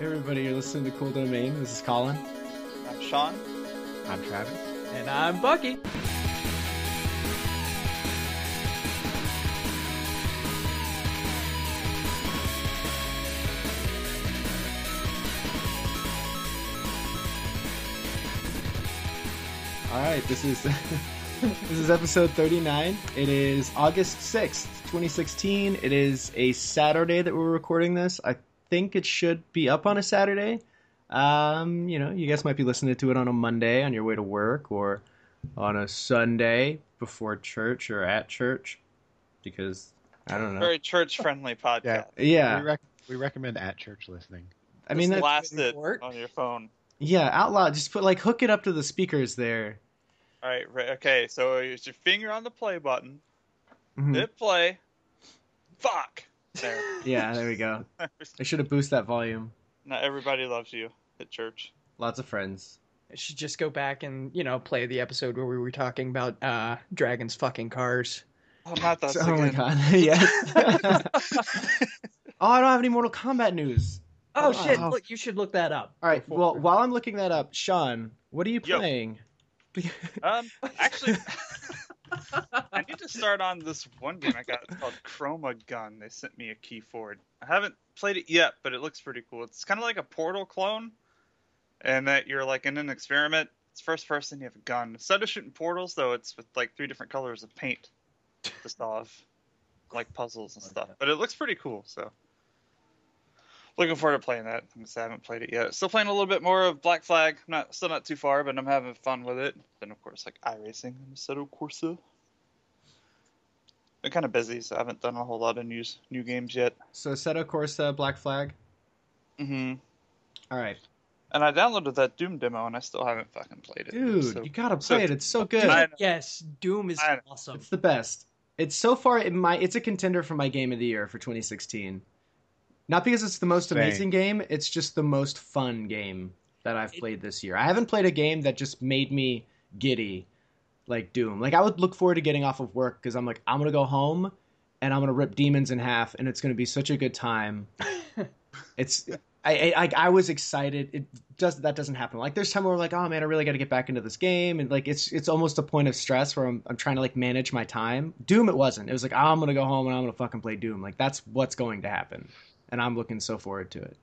Hey everybody, you're listening to Cool Domain. This is Colin. I'm Sean. I'm Travis. And I'm Bucky. All right, this is this is episode 39. It is August 6th, 2016. It is a Saturday that we're recording this. I think it should be up on a Saturday. Um, you know, you guys might be listening to it on a Monday on your way to work or on a Sunday before church or at church because I don't know. Very church friendly podcast. Yeah. Yeah. We, rec- we recommend at church listening. I mean, Just blast it work. on your phone. yeah, out loud. Just put like hook it up to the speakers there. All right, right. Okay, so use your finger on the play button. Mhm. Hit play. Fuck. There. Yeah, there we go. I should have boosted that volume. Not everybody loves you at church. Lots of friends. I should just go back and, you know, play the episode where we were talking about uh, dragons fucking cars. Oh, not that oh my god, yes. oh, I don't have any Mortal Kombat news. Oh, Oh, shit. wow. Look, you should look that up. All right, before- well, while I'm looking that up, Sean, what are you Yo. playing? Um, actually, I need to start on this one game I got. It's called Chroma Gun. They sent me a key for it. I haven't played it yet, but it looks pretty cool. It's kind of like a Portal clone, and that you're like in an experiment. It's first person. You have a gun. Instead of shooting portals, though, it's with like three different colors of paint to solve like puzzles and stuff. But it looks pretty cool. So looking forward to playing that. I I haven't played it yet. Still playing a little bit more of Black Flag. I'm not still not too far, but I'm having fun with it. Then of course like iRacing and Assetto Corsa. Been kind of busy, so I haven't done a whole lot of news new games yet. so, Seto Corsa, Black Flag. Mm hmm All right, And I downloaded that Doom demo, and I still haven't fucking played it. dude, So- you gotta play so- it. It's so good. I. Yes, Doom is awesome. It's the best. It's so far it my it's a contender for my game of the year for 2016. Not because it's the most Same. amazing game, it's just the most fun game that I've played this year. I haven't played a game that just made me giddy like Doom. Like I would look forward to getting off of work because I'm like I'm gonna go home and I'm gonna rip demons in half and it's gonna be such a good time. it's I, I I was excited. It does that doesn't happen. Like there's time where I'm like, oh man, I really got to get back into this game, and like it's it's almost a point of stress where I'm I'm trying to like manage my time. Doom, it wasn't. It was like oh, I'm gonna go home and I'm gonna fucking play Doom. Like that's what's going to happen, and I'm looking so forward to it.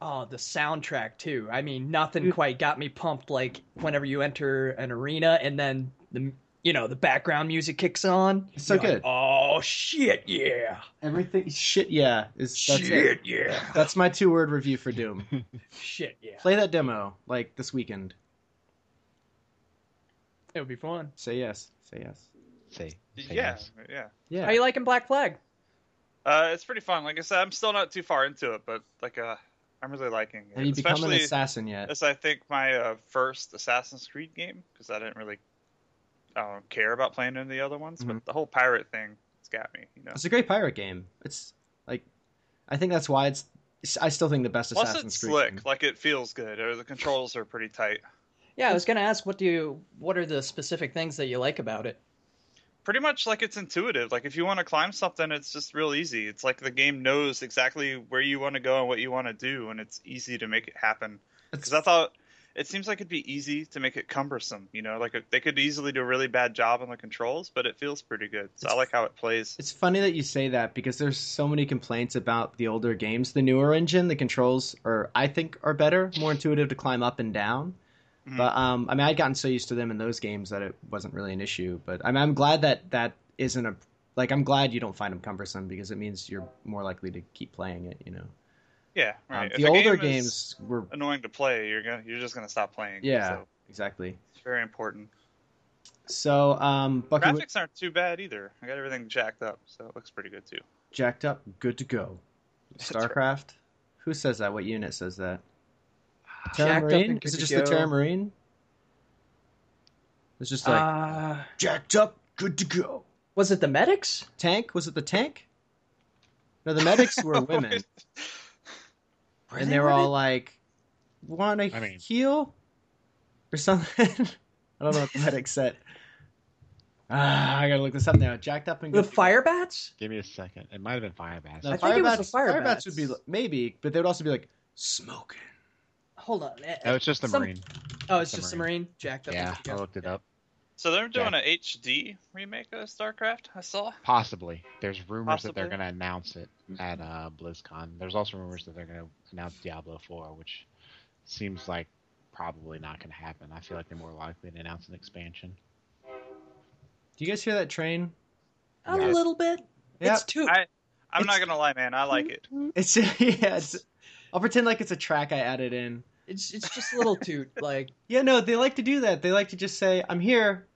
Oh, the soundtrack, too. I mean, nothing Dude. quite got me pumped like whenever you enter an arena and then the. You know the background music kicks on. So You're like, good. oh shit, yeah! Everything shit, yeah, is that's shit, it. yeah! That's my two word review for Doom. shit, yeah! play that demo like this weekend. It would be fun. Say yes. Say yes. Say, say yeah, yes. yeah. Yeah. How you liking Black Flag? Uh, it's pretty fun. Like I said, I'm still not too far into it, but like uh, I'm really liking it. Have you become an Especially assassin yet? This I think my uh, first Assassin's Creed game because I didn't really uh, care about playing any of the other ones, Mhm. but the whole pirate thing has got me. You know, It's a great pirate game. It's like, I think that's why it's. I still think the best plus Assassin's it's Creed. slick. game. Like it feels good. Or the controls are pretty tight. Yeah, I was gonna ask, what do you, what are the specific things that you like about it? Pretty much like it's intuitive. Like if you want to climb something, it's just real easy. It's like the game knows exactly where you want to go and what you want to do, and it's easy to make it happen. Because I thought it seems like it'd be easy to make it cumbersome. You know, like they could easily do a really bad job on the controls, but it feels pretty good. So I like how it plays. It's funny that you say that because there's so many complaints about the older games. The newer engine, the controls are, I think, are better, more intuitive to climb up and down. Mhm. But um, I mean, I'd gotten so used to them in those games that it wasn't really an issue. But I mean, I'm glad that that isn't a like. I'm glad you don't find them cumbersome because it means you're more likely to keep playing it. You know, Yeah, um, right. If the a older game games were annoying to play, you're gonna you're just gonna stop playing. yeah, so exactly. it's very important. So um, Bucky Graphics aren't too bad either. I got everything jacked up, so it looks pretty good too. jacked up, good to go. Starcraft. Who says that? What unit says that? Jacked Terran up Marine? and Is it just to the Terran go. Marine? It's just like uh, jacked up, good to go. was it the medics? Tank? Was it the tank? No, the medics were women, and they were all like, "Want to I mean- heal?" or something. I don't know what the medic said. Ah, I gotta look this up now. Jacked up and the good to go. fire bats? Give me a second. It might have been fire bats. No, I think it was the Firebats- fire Firebats bats. would be maybe, but they would also be like Smoking. Hold on. No, it's just the some- Marine. Oh, it's the just the Marine. Jacked up. Yeah, I looked it up. So they're doing a HD remake of StarCraft. I saw. Possibly. There's rumors that they're going to announce it at uh, BlizzCon. There's also rumors that they're going to announce Diablo 4, which seems like probably not going to happen. I feel like they're more likely to announce an expansion. Do you guys hear that train? A Yeah. little bit. Yeah. It's too. I- I'm not gonna lie, man. I like it. It's yeah. It's, I'll pretend like it's a track I added in. It's it's just a little toot. Like, Yeah, no, they like to do that. They like to just say, "I'm here,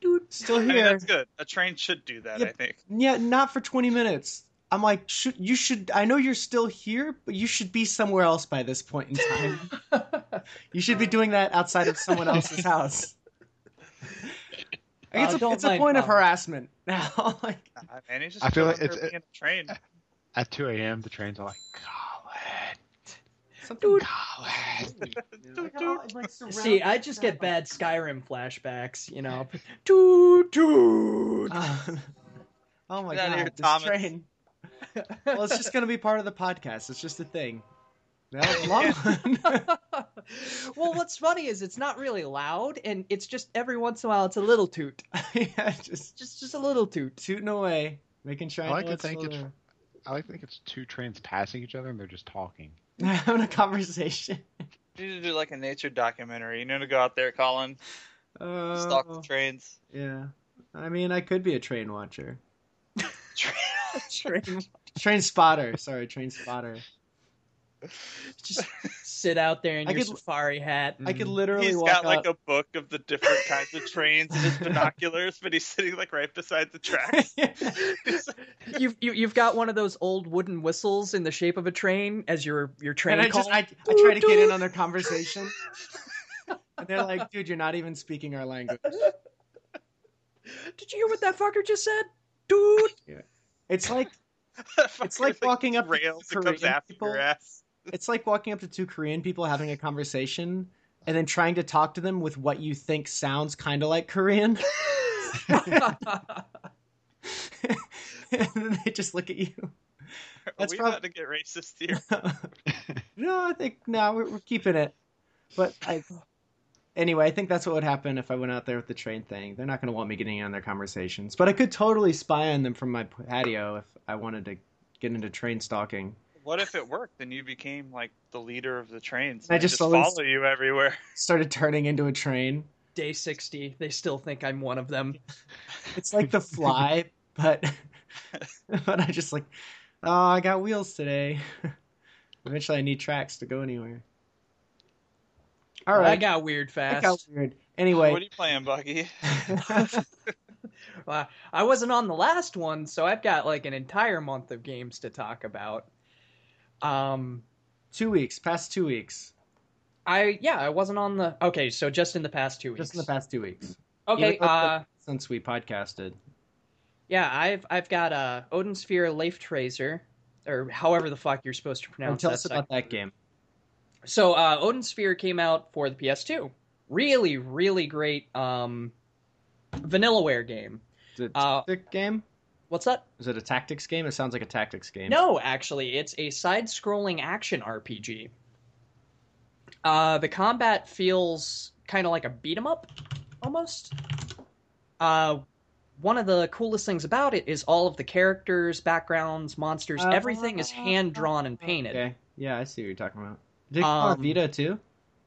dude. still I mean, here." that's good. A train should do that. Yep. I think. Yeah, not for 20 minutes. I'm like, should, you should. I know you're still here, but you should be somewhere else by this point in time. you should be doing that outside of someone else's house. Like, it's Uh, a, it's a mind point of harassment now. like, Nah, man, just I feel like it's- there being a train. At 2 a.m., the trains are like, Colin, something. Colin. See, I just get bad Skyrim flashbacks. You know, toot toot. Uh, oh my god, here, this Thomas. train. Well, it's just gonna be part of the podcast. It's just a thing. That was long well, what's funny is it's not really loud, and it's just every once in a while it's a little toot, yeah, just just just a little toot. tooting away, making sure I, I like to think it's- I like to think it's two trains passing each other and they're just talking. having a conversation. You need to do like a nature documentary. You need to go out there, Colin, Uh, stalk the trains. yeah, I mean, I could be a train watcher, Train- train spotter. Sorry, train spotter. Just sit out there in I your could- safari hat. I could mm-hmm. literally He's walk got like a book of the different kinds of trains and his binoculars, but he's sitting like right beside the tracks. He's like, You've you, you've got one of those old wooden whistles in the shape of a train as your your train and I call. just I, I try to get in on their conversation. and they're like, "Dude, you're not even speaking our language." Did you hear what that fucker just said, dude? It's like It's like walking up to rails and comes after people. your ass. It's like walking up to two Korean people having a conversation and then trying to talk to them with what you think sounds kind of like Korean. and then they just look at you. Are That's we prob- about to get racist here? no, I think no, we're, we're keeping it. But I, anyway, I think that's what would happen if I went out there with the train thing. They're not going to want me getting in on their conversations, but I could totally spy on them from my patio if I wanted to get into train stalking. What if it worked? Then you became like the leader of the trains. I and they just just follow you everywhere. Started turning into a train. Day sixty, they still think I'm one of them. It's like the fly, but but I just like, oh, I got wheels today. Eventually, I need tracks to go anywhere. All I right, got weird that fast. got weird. Anyway, What are you playing, Bucky? Well, I wasn't on the last one, so I've got like an entire month of games to talk about. Um, two weeks, past two weeks, I yeah, I wasn't on the. Okay, so just in the past two weeks. just in the past two weeks. Okay, uh, since we podcasted. yeah, I've I've got uh, Odin Sphere Leifthrasir, or however the fuck you're supposed to pronounce tell that. us about that game. So uh, Odin Sphere came out for the PS2. Really, really great um, Vanillaware game. Is it a Uh, game? What's that? Is it a tactics game? It sounds like a tactics game. No, actually, it's a side-scrolling action RPG. Uh, the combat feels kind of like a beat 'em up, almost. Uh, one of the coolest things about it is all of the characters, backgrounds, monsters, Uh, everything is hand drawn and painted. Okay. Yeah, I see what you're talking about. Did it come on Um, Vita too?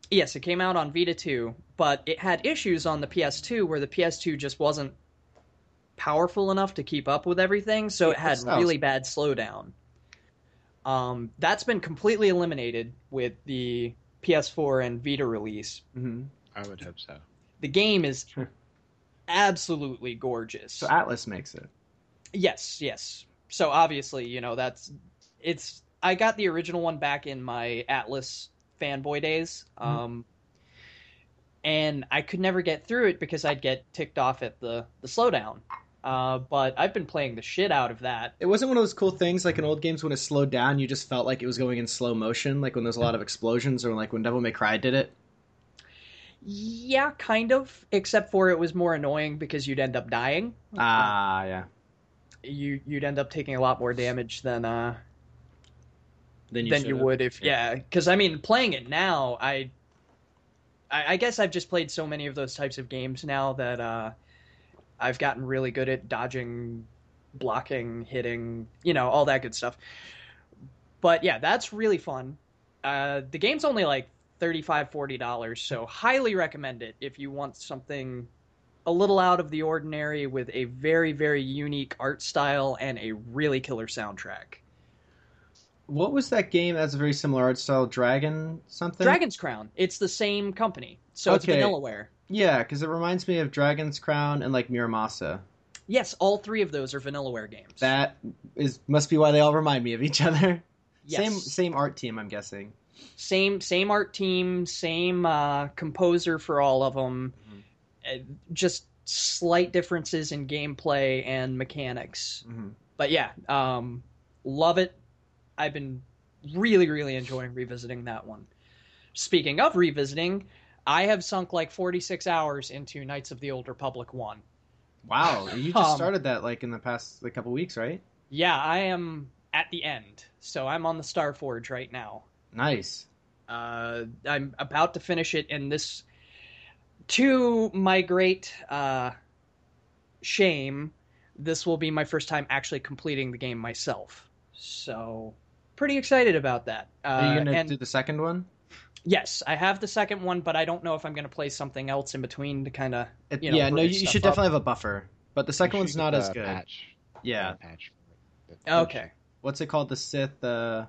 Yes, it came out on Vita 2, but it had issues on the PS2 where the PS2 just wasn't powerful enough to keep up with everything, so it had sounds- really bad slowdown. Um, that's been completely eliminated with the PS4 and Vita release. hmm I would hope so. The game is Sure. absolutely gorgeous. So Atlus makes it. Yes, yes. So obviously, you know, that's it's I got the original one back in my Atlus fanboy days. Mhm. Um and I could never get through it because I'd get ticked off at the the slowdown. Uh, but I've been playing the shit out of that. It wasn't one of those cool things like in old games when it slowed down, you just felt like it was going in slow motion, like when there's a lot of explosions, or like when Devil May Cry did it. Yeah, kind of, except for it was more annoying because you'd end up dying. Ah, yeah. You you'd end up taking a lot more damage than uh than you should've. would if Yeah. yeah. Because I mean, playing it now, I, I, I guess I've just played so many of those types of games now that uh, I've gotten really good at dodging, blocking, hitting, you know, all that good stuff. But yeah, that's really fun. Uh, the game's only like 35 dollars, so highly recommend it if you want something a little out of the ordinary with a very very unique art style and a really killer soundtrack. What was that game that's a very similar art style? Dragon something? Dragon's Crown. It's the same company, so it's Okay. Vanillaware. Yeah, because it reminds me of Dragon's Crown and like Muramasa. Yes, all three of those are Vanillaware games. That is must be why they all remind me of each other. yes. Same same art team, I'm guessing. same same art team, same uh, composer for all of them. Mhm. Uh, just slight differences in gameplay and mechanics. hmm But yeah, um, love it. I've been really really enjoying revisiting that one. Speaking of revisiting, I have sunk like 46 hours into Knights of the Old Republic 1. Wow, you just Um, started that like in the past like couple weeks, right? Yeah, I am at the end. So I'm on the Star Forge right now. Nice. Uh, I'm about to finish it, and this, to my great uh, shame, this will be my first time actually completing the game myself. So, pretty excited about that. Uh, Are you gonna and do the second one? yes, I have the second one, but I don't know if I'm going to play something else in between to kind of. You know, yeah, no, you, you should up. definitely have a buffer. But the second one's not as good. Patch. Yeah. Patch for it. The- Okay. What's it called? The Sith. Uh...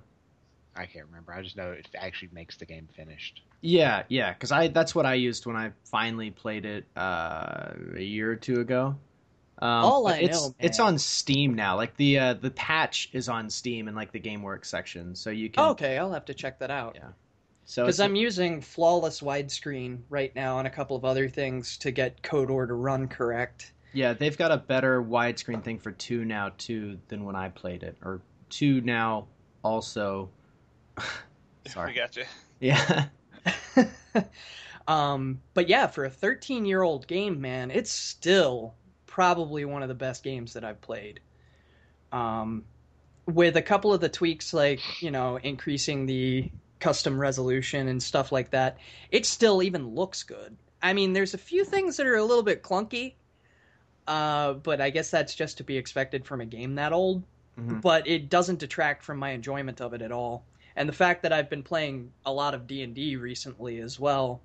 I can't remember. I just know it actually makes the game finished. Yeah, yeah, because I that's what I used when I finally played it uh, a year or two ago. Um, All I it's know, it's on Steam now. Like the uh, the patch is on Steam in like the GameWorks section, so you can. Okay, I'll have to check that out. Yeah. So Because I'm using flawless widescreen right now and a couple of other things to get KOTOR to run correct. yeah, they've got a better widescreen thing for two now too than when I played it, or two now also. Sorry. We got you. Yeah. um, but yeah, for a 13 year old game, man, it's still probably one of the best games that I've played. Um, with a couple of the tweaks, like, you know, increasing the custom resolution and stuff like that, it still even looks good. I mean, there's a few things that are a little bit clunky, uh, but I guess that's just to be expected from a game that old. Mhm. but it doesn't detract from my enjoyment of it at all. And the fact that I've been playing a lot of D and D recently as well,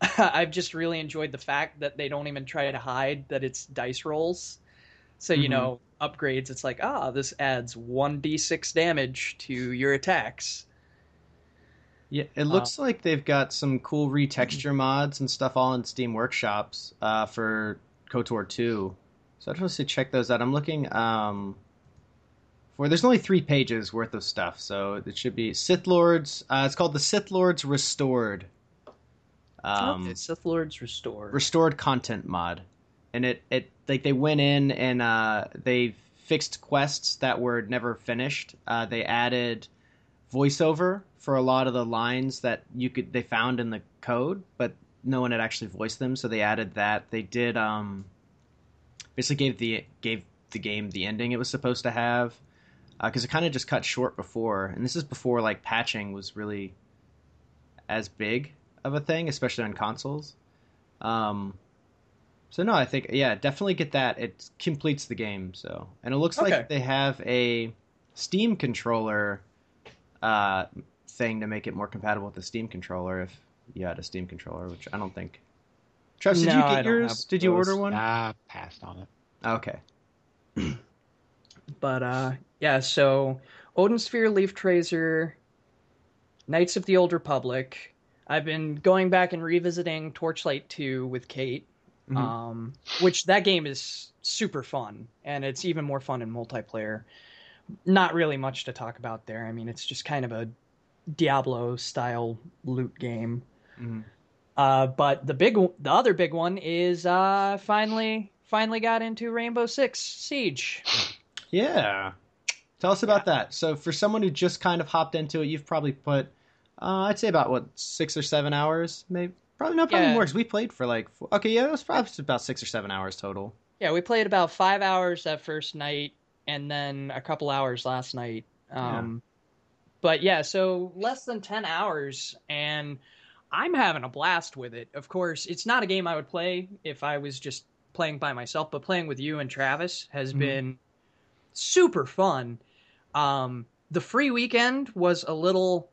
I've just really enjoyed the fact that they don't even try to hide that it's dice rolls. So you Mhm. know, upgrades. It's like ah, this adds one d six damage to your attacks. Yeah, it looks like they've got some cool retexture mods and stuff all in Steam Workshops uh, for KOTOR 2. So I'd just say check those out. I'm looking um, for there's only three pages worth of stuff, so it should be Sith Lords. Uh, it's called the Sith Lords Restored. Um, okay, Sith Lords Restored. restored content mod. And it it like they went in and uh they fixed quests that were never finished. Uh they added voiceover for a lot of the lines that you could they found in the code but no one had actually voiced them so they added that. They did um basically gave the gave the game the ending it was supposed to have because it kind of just cut short before. And this is before like patching was really as big of a thing especially on consoles. Um so no i think yeah definitely get that. It completes the game so. And it looks Okay. like they have a steam controller uh thing to make it more compatible with the steam controller if you had a steam controller which i don't think. Travis, did No, you get don't yours? did you order one? I passed on it. okay. But uh yeah, so Odin Sphere, Leifthrasir, Knights of the Old Republic. I've been going back and revisiting Torchlight 2 with Kate. Mhm. Um which that game is super fun and it's even more fun in multiplayer. Not really much to talk about there. I mean, it's just kind of a Diablo style loot game. Mhm. Uh, but the big, the other big one is uh, finally, finally got into Rainbow Six Siege. Yeah. Tell us about that. So, for someone who just kind of hopped into it, you've probably put, uh, I'd say about what six or seven hours, maybe. Probably no, probably Yeah. more because we played for like. Four, okay, yeah, it was probably about six or seven hours total. Yeah, we played about five hours that first night, and then a couple hours last night. Um, but yeah, so less than 10 hours and I'm having a blast with it. Of course, it's not a game I would play if I was just playing by myself, but playing with you and Travis has Mhm. been super fun. Um, the free weekend was a little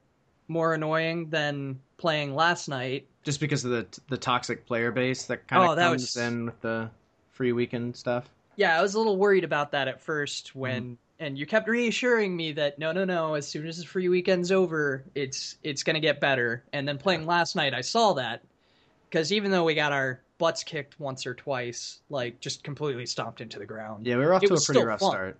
more annoying than playing last night. Just because of the the toxic player base that kind of Oh, comes was- in with the free weekend stuff. Yeah, I was a little worried about that at first Mm-hmm. when and you kept reassuring me that no no no as soon as the free weekend's over it's it's going to get better. And then playing last night I saw that cuz even though we got our butts kicked once or twice like just completely stomped into the ground. Yeah, we were off to a pretty rough fun. start.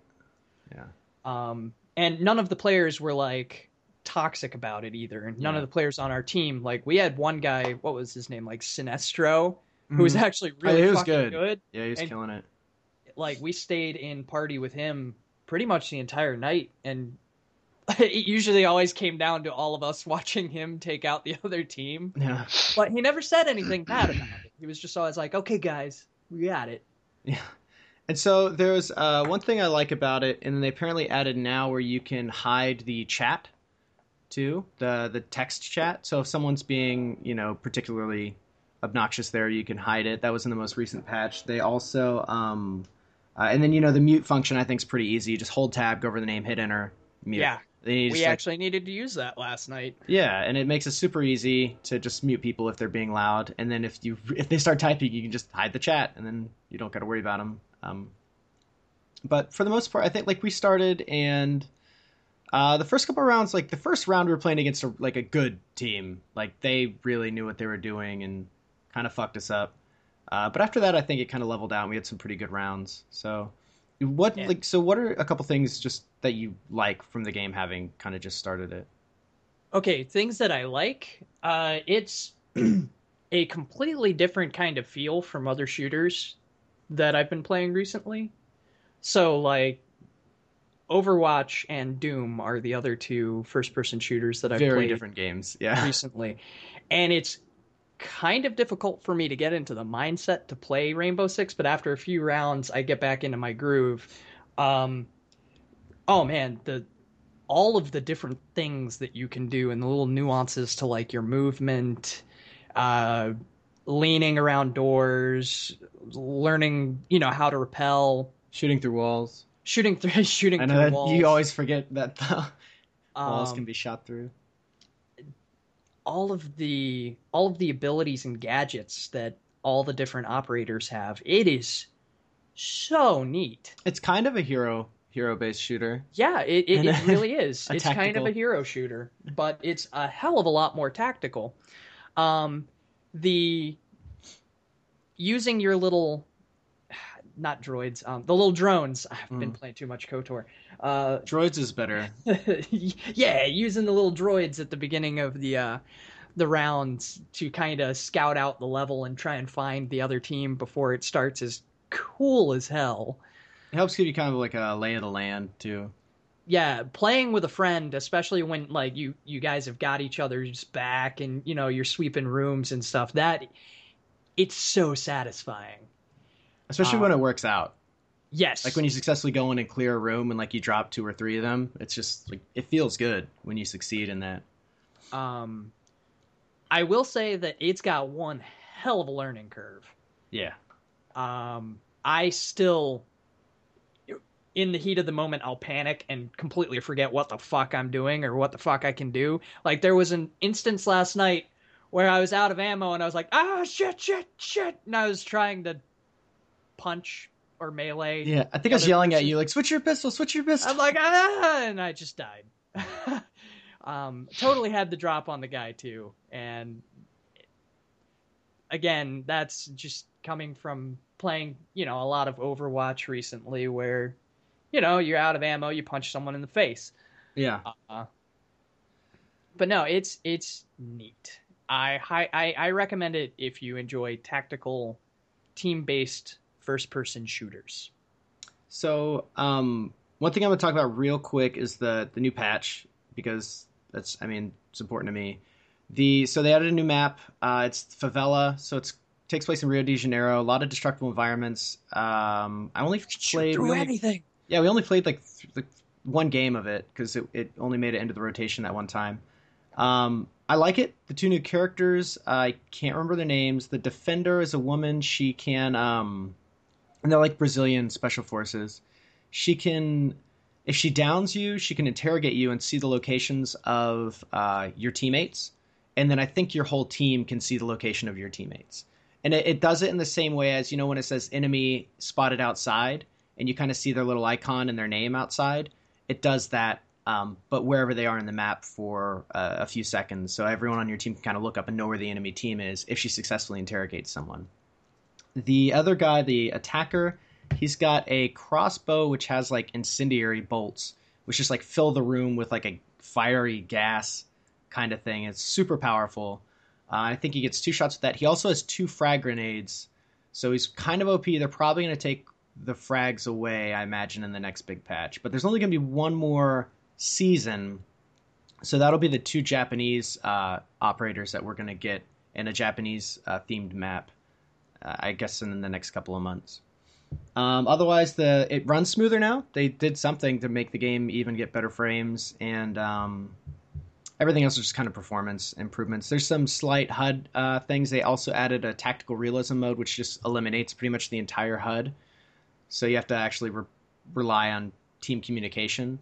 Yeah um and none of the players were like toxic about it either. And none Yeah. of the players on our team like we had one guy what was his name like Sinestro who was Mhm. actually really he was good. good. yeah, he's and- killing it. like we stayed in party with him pretty much the entire night and it usually always came down to all of us watching him take out the other team Yeah, but he never said anything bad about it he was just always like okay guys we got it yeah. And so there's uh, one thing I like about it, and they apparently added now where you can hide the chat too, the the text chat. So if someone's being, you know, particularly obnoxious there, you can hide it. That was in the most recent patch. They also, um, uh, and then you know the mute function I think is pretty easy. You Just hold tab, go over the name, hit enter, mute. yeah we just, like, actually needed to use that last night Yeah, and it makes it super easy to just mute people if they're being loud, and then if you if they start typing, you can just hide the chat, and then you don't got to worry about them. Um, but for the most part, I think like we started and uh, the first couple rounds, like the first round, we were playing against a, like a good team, like they really knew what they were doing and kind of fucked us up. Uh, but after that, I think it kind of leveled out. and We had some pretty good rounds. So, what Yeah. like so? What are a couple things just that you like from the game having kind of just started it? okay things that i like uh it's a completely different kind of feel from other shooters that i've been playing recently so like overwatch and doom are the other two first person shooters that i've Very played different games. Yeah. recently and it's kind of difficult for me to get into the mindset to play rainbow six but after a few rounds i get back into my groove um oh man the all of the different things that you can do and the little nuances to like your movement uh leaning around doors learning you know how to repel Shooting through walls. Shooting through shooting I through that walls you always forget that the walls Um, can be shot through. all of the all of the abilities and gadgets that all the different operators have. It is so neat. It's kind of a hero hero based shooter. Yeah, it, it, it really is. It's kind of a hero shooter, but it's a hell of a lot more tactical. Um, the using your little not droids, um, the little drones. I've been Mm. playing too much Kotor. Uh, Droids is better. yeah, using the little droids at the beginning of the uh, the rounds to kind of scout out the level and try and find the other team before it starts is cool as hell. It helps give you kind of like a lay of the land too. Yeah, playing with a friend, especially when like you you guys have got each other's back and you know you're sweeping rooms and stuff. That it's so satisfying. Especially Uh, when it works out. Yes, Like when you successfully go in and clear a room and like you drop two or three of them. It's just like it feels good when you succeed in that. um, I will say that it's got one hell of a learning curve. Yeah. um, I still, in the heat of the moment, I'll panic and completely forget what the fuck I'm doing or what the fuck I can do. Like there was an instance last night where I was out of ammo and I was like, ah, shit, shit, shit, and I was trying to punch or melee. Yeah. I think I was yelling at you like switch your pistol, switch your pistol. I'm like, ah, and I just died. um, totally had the drop on the guy too, and again, that's just coming from playing, you know, a lot of Overwatch recently, where, you know, you're out of ammo, you punch someone in the face. yeah. Uh, but no, it's it's neat. I, I I recommend it if you enjoy tactical, team-based first-person shooters. So, um, one thing I'm going to talk about real quick is the the new patch because that's I mean it's important to me. The so they added a new map. Uh, it's favela, so it's takes place in Rio de Janeiro. A lot of destructible environments. Um, I only played we only- anything. yeah we only played like th- like one game of it because it, it only made it into the rotation that one time. Um, I like it. The two new characters, I can't remember their names. The defender is a woman. She can, um, and they're like Brazilian special forces. She can, if she downs you, she can interrogate you and see the locations of uh, your teammates. And then I think your whole team can see the location of your teammates. And it, it does it in the same way as, you know, when it says enemy spotted outside and you kind of see their little icon and their name outside. It does that um, but wherever they are in the map for uh, a few seconds. So everyone on your team can kind of look up and know where the enemy team is if she successfully interrogates someone. The other guy, the attacker, he's got a crossbow which has like incendiary bolts, which just like fill the room with like a fiery gas kind of thing. It's super powerful. Uh, I think he gets two shots with that. He also has two frag grenades, so he's kind of OP. They're probably going to take the frags away, I imagine, in the next big patch. But there's only going to be one more season. So that'll be the two Japanese uh, operators that we're going to get in a Japanese uh, themed map, I guess, in the next couple of months. Um, otherwise, the it runs smoother now. They did something to make the game even get better frames, and um, everything else is just kind of performance improvements. There's some slight HUD uh, things. They also added a tactical realism mode, which just eliminates pretty much the entire HUD. So you have to actually re- rely on team communication.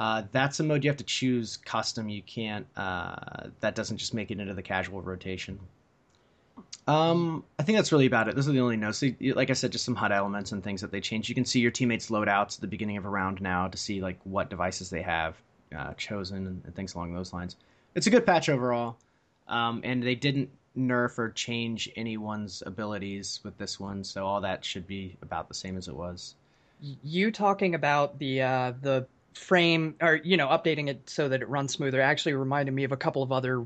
Uh, that's a mode you have to choose custom. You can't. Uh, that doesn't just make it into the casual rotation. Um, I think that's really about it. Those are the only notes. Like I said, just some HUD elements and things that they changed. You can see your teammates' loadouts at the beginning of a round now to see like what devices they have uh, chosen and, and, things along those lines. It's a good patch overall, um, and they didn't nerf or change anyone's abilities with this one, so all that should be about the same as it was. You talking about the uh, the frame or you know updating it so that it runs smoother actually reminded me of a couple of other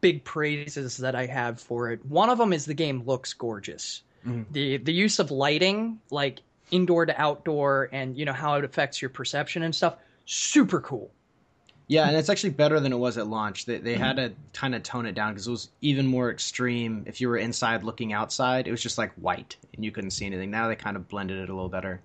big praises that I have for it. One of them is the game looks gorgeous. Mm-hmm. The the use of lighting like indoor to outdoor and you know how it affects your perception and stuff super cool. Yeah, and it's actually better than it was at launch. They they had to kind of tone it down because it was even more extreme. If you were inside looking outside, it was just like white and you couldn't see anything. Now they kind of blended it a little better.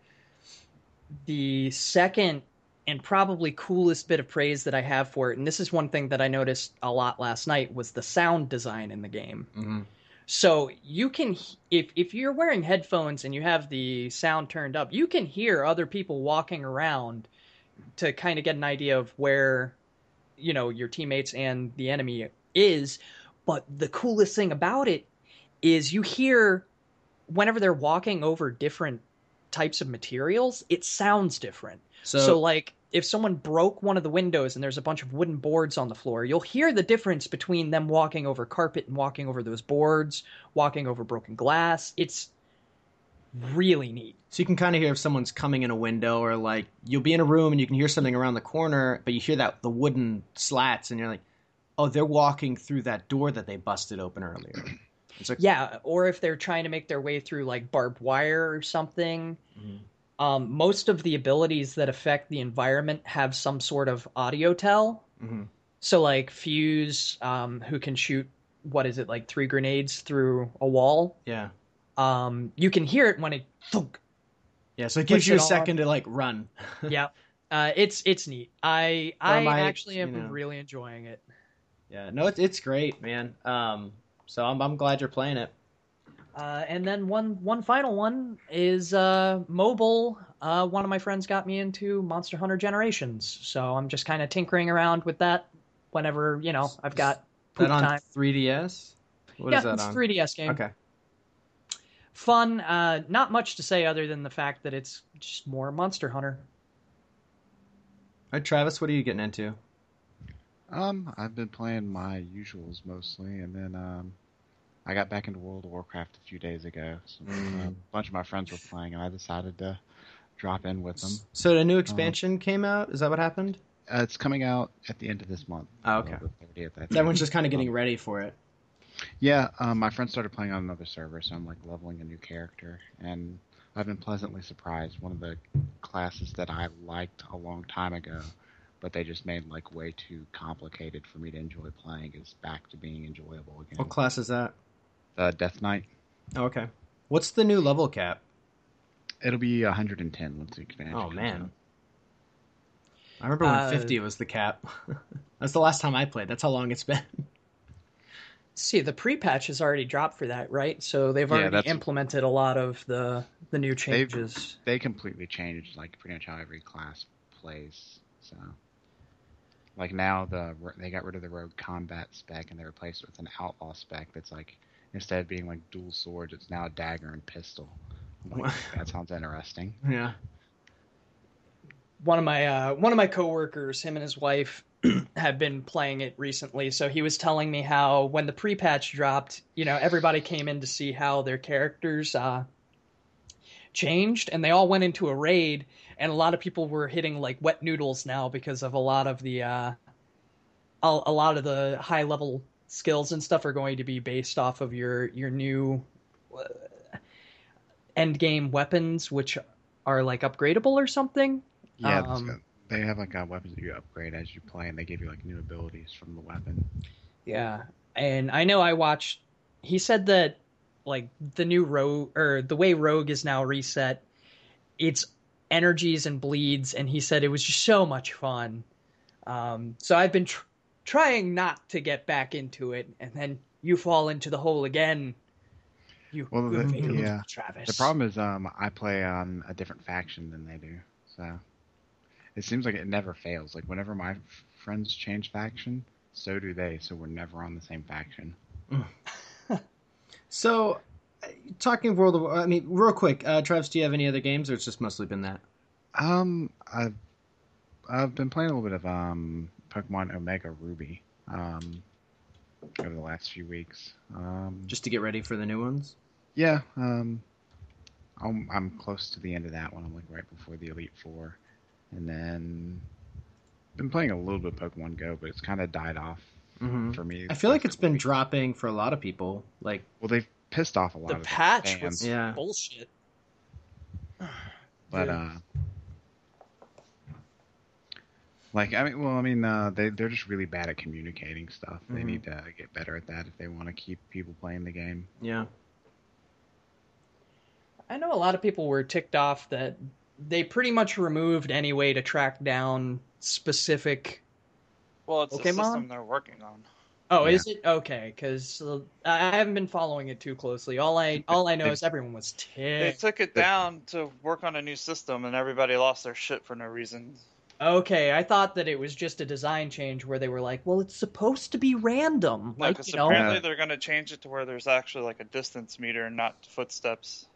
The second and probably coolest bit of praise that I have for it, and this is one thing that I noticed a lot last night, was the sound design in the game. Mm-hmm. So you can, if if you're wearing headphones and you have the sound turned up, you can hear other people walking around to kind of get an idea of where, you know, your teammates and the enemy is. But the coolest thing about it is you hear whenever they're walking over different types of materials, it sounds different. So, so like if someone broke one of the windows and there's a bunch of wooden boards on the floor, you'll hear the difference between them walking over carpet and walking over those boards, walking over broken glass. It's really neat. So you can kind of hear if someone's coming in a window or like you'll be in a room and you can hear something around the corner, but you hear that the wooden slats and you're like, "Oh, they're walking through that door that they busted open earlier." Like, yeah, or if they're trying to make their way through like barbed wire or something. Mm-hmm um, most of the abilities that affect the environment have some sort of audio tell. Mm-hmm. So, like Fuse, um, who can shoot what is it like three grenades through a wall? Yeah. Um, you can hear it when it thunk. Yeah, so it gives you a second to like run. yeah, uh, it's it's neat. I I actually am you know. really enjoying it. Yeah, no, it's it's great, man. Um, so I'm I'm glad you're playing it. Uh, and then one one final one is uh, mobile. Uh, one of my friends got me into Monster Hunter Generations, so I'm just kind of tinkering around with that whenever you know I've got poop that on time. 3DS. What yeah, it's on? 3DS game. Okay. Fun. Uh, not much to say other than the fact that it's just more Monster Hunter. All right, Travis, what are you getting into? Um, I've been playing my usuals mostly, and then um, I got back into World of Warcraft a few days ago. So, mm. a bunch of my friends were playing, and I decided to drop in with them. So a new expansion um, came out. Is that what happened? Uh, it's coming out at the end of this month. Oh, okay. one's just kind of getting ready for it. Yeah, um, my friend started playing on another server, so I'm like leveling a new character, and I've been pleasantly surprised. One of the classes that I liked a long time ago, but they just made like way too complicated for me to enjoy playing, is back to being enjoyable again. What class is that? Uh, Death Knight. Oh, okay. What's the new level cap? It'll be 110 once the expansion. Oh man. Out. I remember when Uh, 50 was the cap. That's the last time I played. That's how long it's been. See, the pre-patch has already dropped for that, right? So they've Yeah, already that's- implemented a lot of the the new changes. They completely changed like pretty much how every class plays. So, like now the they got rid of the rogue combat spec and they replaced it with an outlaw spec that's like instead of being like dual swords, it's now a dagger and pistol. Like, that sounds interesting. yeah. one of my uh, one of my coworkers, him and his wife, have been playing it recently. So he was telling me how when the pre-patch dropped, you know, everybody came in to see how their characters uh, changed, and they all went into a raid, and a lot of people were hitting like wet noodles now because of a lot of the uh, a, a lot of the high level skills and stuff are going to be based off of your your new uh, end game weapons, which are like upgradable or something. Yeah, Um, they have like uh, weapons that you upgrade as you play, and they give you like new abilities from the weapon. Yeah, and I know I watched. He said that like the new rogue or the way rogue is now reset, it's energies and bleeds, and he said it was just so much fun. Um, so I've been tr- trying not to get back into it, and then you fall into the hole again. You Well, the- fatal yeah. Travis. The problem is, um, I play on a different faction than they do, so it seems like it never fails. Like whenever my f- friends change faction, so do they. So we're never on the same faction. So, uh, talking of World of War, I mean, real quick, uh, Travis, do you have any other games, or it's just mostly been that? Um, I've I've been playing a little bit of um Pokemon Omega Ruby um over the last few weeks. Um, Just to get ready for the new ones? yeah, um, I'm I'm close to the end of that one. I'm like right before the Elite Four, and then been playing a little bit of Pokemon Go, but it's kind of died off Mm-hmm. for me. I feel like it's been weeks. dropping for a lot of people. Like, Well, they've pissed off a lot the of their patch fans, was Yeah. bullshit. but uh, like I mean, well, I mean, uh, they they're just really bad at communicating stuff. They Mhm. need to get better at that if they want to keep people playing the game. yeah. I know a lot of people were ticked off that they pretty much removed any way to track down specific. Well, it's Okay, a system Mom? they're working on. Oh, Yeah. is it okay? Because I haven't been following it too closely. All I all I know They- is everyone was ticked. They took it down to work on a new system, and everybody lost their shit for no reason. Okay, I thought that it was just a design change where they were like, "Well, it's supposed to be random." No, Like you know, apparently they're going to change it to where there's actually like a distance meter, and not footsteps.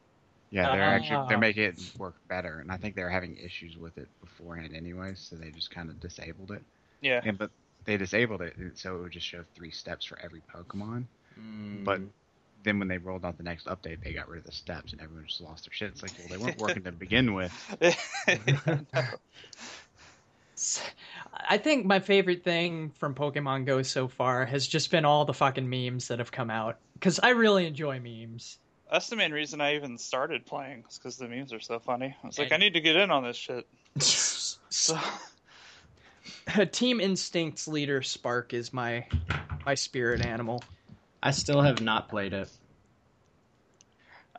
Yeah, they're actually Ah. they're making it work better, and I think they were having issues with it beforehand anyway, so they just kind of disabled it. Yeah. And but they disabled it so it would just show three steps for every Pokemon. But then when they rolled out the next update, they got rid of the steps, and everyone just lost their shit. It's like, well, they weren't working to begin with. I think my favorite thing from Pokemon Go so far has just been all the fucking memes that have come out because I really enjoy memes. That's the main reason I even started playing, because the memes are so funny. I was like, And- I need to get in on this shit. So, Team Instinct's leader Spark is my my spirit animal. I still have not played it.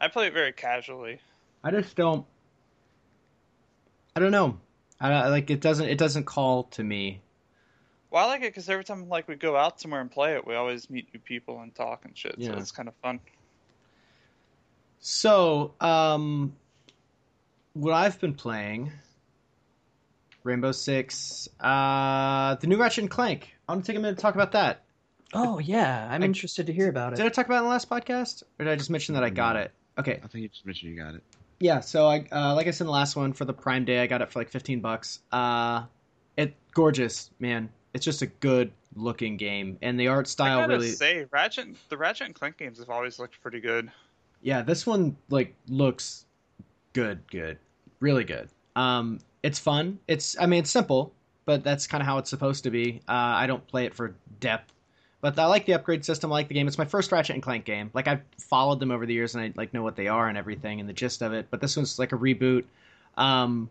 I play it very casually. I just don't. I don't know. I I- like it doesn't. It doesn't call to me. Well, I like it because every time like we go out somewhere and play it, we always meet new people and talk and shit. So it's kind of fun. So, um, what I've been playing, Rainbow Six, uh, the new Ratchet and Clank. I want to take a minute to talk about that. Oh yeah, I'm I- interested to hear about it. Did. I talk about it in the last podcast, or did I just mention that I got it? Okay, I think you just mentioned you got it. Yeah. So I, uh, like I said in the last one for the Prime Day, I got it for like fifteen bucks. Uh, it gorgeous, man. It's just a good looking game, and the art I style gotta really. say, Ratchet, the Ratchet and Clank games have always looked pretty good. Yeah, this one like looks good, good, really good. Um, it's fun. It's I mean it's simple, but that's kind of how it's supposed to be. Uh, I don't play it for depth, but I like the upgrade system. I like the game. It's my first Ratchet and Clank game. Like I've followed them over the years and I like know what they are and everything and the gist of it. But this one's like a reboot. Um,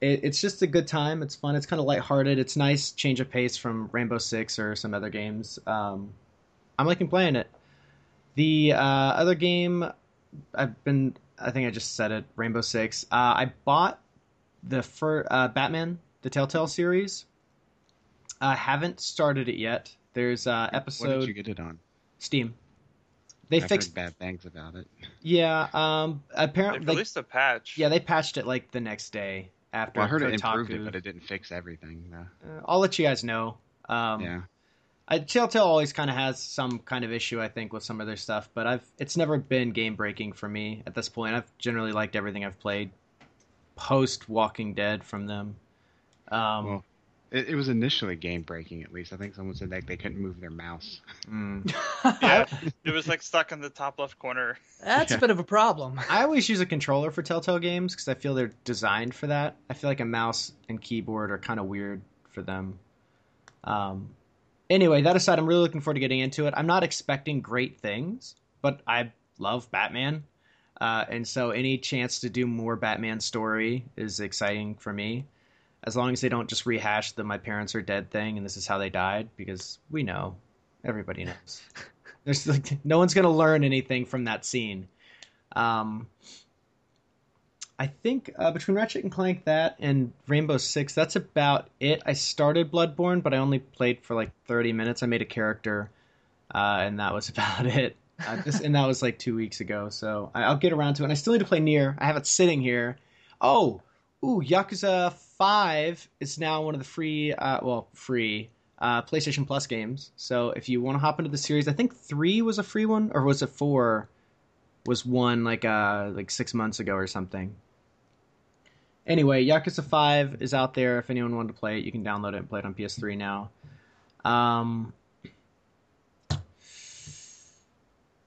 it, it's just a good time. It's fun. It's kind of lighthearted. It's nice change of pace from Rainbow Six or some other games. Um, I'm liking playing it. The uh, other game I've been I think I just said it Rainbow Six. Uh, I bought the fir- uh, Batman the Telltale series. I haven't started it yet. There's uh, episode. What did you get it on? Steam. They I've fixed, heard bad things about it. yeah. Um, They apparently, like, released a patch. yeah, they patched it like the next day after. Well, I heard it Kotaku. improved it, but it didn't fix everything. Though. Uh, I'll let you guys know. Um, yeah. I, Telltale always kind of has some kind of issue, I think, with some of their stuff, but I've it's never been game breaking for me at this point. I've generally liked everything I've played post Walking Dead from them. Um, Well, It, it was initially game breaking. At least I think someone said that they couldn't move their mouse. mm. Yeah, it was like stuck in the top left corner. That's Yeah. a bit of a problem. I always use a controller for Telltale games because I feel they're designed for that. I feel like a mouse and keyboard are kind of weird for them. Um, anyway, that aside, I'm really looking forward to getting into it. I'm not expecting great things, but I love Batman. Uh, and so any chance to do more Batman story is exciting for me. As long as they don't just rehash the my parents are dead thing and this is how they died, because we know. Everybody knows. There's like no one's gonna learn anything from that scene. Um, I think uh, between Ratchet and Clank, that and Rainbow Six, that's about it. I started Bloodborne, but I only played for like 30 minutes. I made a character, uh, and that was about it. Uh, this, and that was like two weeks ago, so I, I'll get around to it. And I still need to play NieR. I have it sitting here. Oh, ooh, Yakuza Five is now one of the free, uh, well, free uh, PlayStation Plus games. So if you want to hop into the series, I think three was a free one, or was it four? Was one like uh like six months ago or something. Anyway, Yakuza Five is out there. If anyone wanted to play it, you can download it and play it on PS3 now. Um,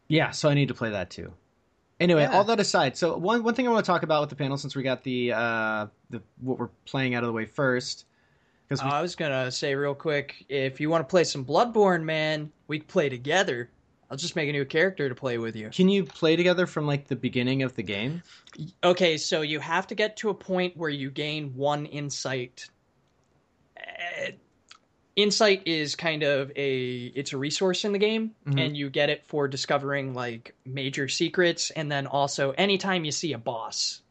yeah, so I need to play that too. Anyway, Yeah. all that aside, so one one thing I want to talk about with the panel, since we got the uh the what we're playing out of the way first, because Oh, I was gonna say real quick, if you want to play some Bloodborne, man, we play together. I'll just make a new character to play with you. can you play together from like the beginning of the game? Okay, so you have to get to a point where you gain one insight. Insight is kind of a it's a resource in the game Mhm. and you get it for discovering like major secrets and then also anytime you see a boss.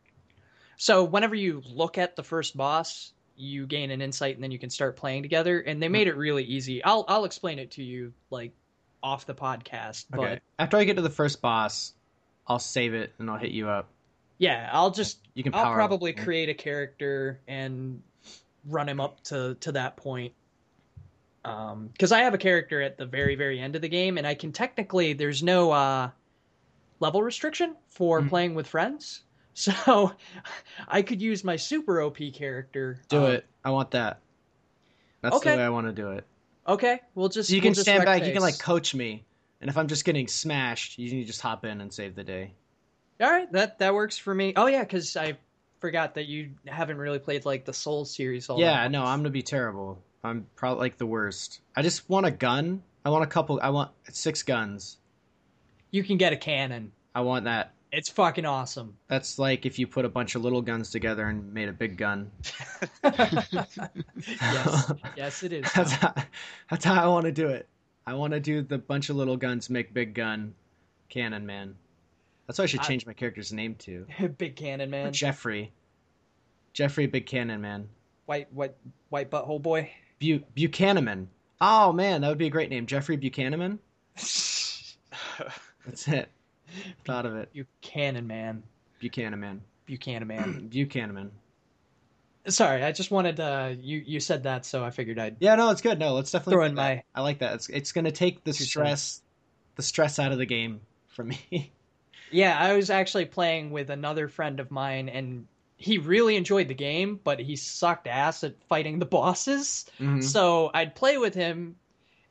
So whenever you look at the first boss, you gain an insight and then you can start playing together and they made it really easy. I'll I'll explain it to you like off the podcast, but Okay. After I get to the first boss, I'll save it and I'll hit you up. yeah, I'll just You can. I'll probably up. create a character and run him up to to that point. Um, because I have a character at the very very end of the game, and I can technically there's no uh level restriction for Mhm. playing with friends, so I could use my super OP character. Do uh, it. I want that. That's Okay. the way I want to do it. Okay, we'll just So you we'll can just stand back. You can like coach me, and if I'm just getting smashed, you can just hop in and save the day. All right, that that works for me. Oh yeah, because I forgot that you haven't really played like the Soul series. All yeah, no. I'm gonna be terrible. I'm probably like the worst. I just want a gun. I want a couple. I want six guns. You can get a cannon. I want that. It's fucking awesome. That's like if you put a bunch of little guns together and made a big gun. yes, yes, it is. That's how, that's how I want to do it. I want to do the bunch of little guns make big gun cannon man. That's what I should I- change my character's name to. Big cannon man, Jeffrey. Jeffrey Big Cannon Man. white white white butthole boy. Bu- Buchanan. Oh man, that would be a great name. Jeffrey Buchanan. That's it. Thought of it. Buchanan man, Buchanan man. Buchanan man. Buchanan man. Sorry, I just wanted uh you you said that, so I figured I'd Yeah, no, it's good. No, let's definitely throw in my. I like that. It's it's gonna take the Two stress, the stress out of the game for me. Yeah, I was actually playing with another friend of mine, and he really enjoyed the game, but he sucked ass at fighting the bosses. Mhm. So I'd play with him,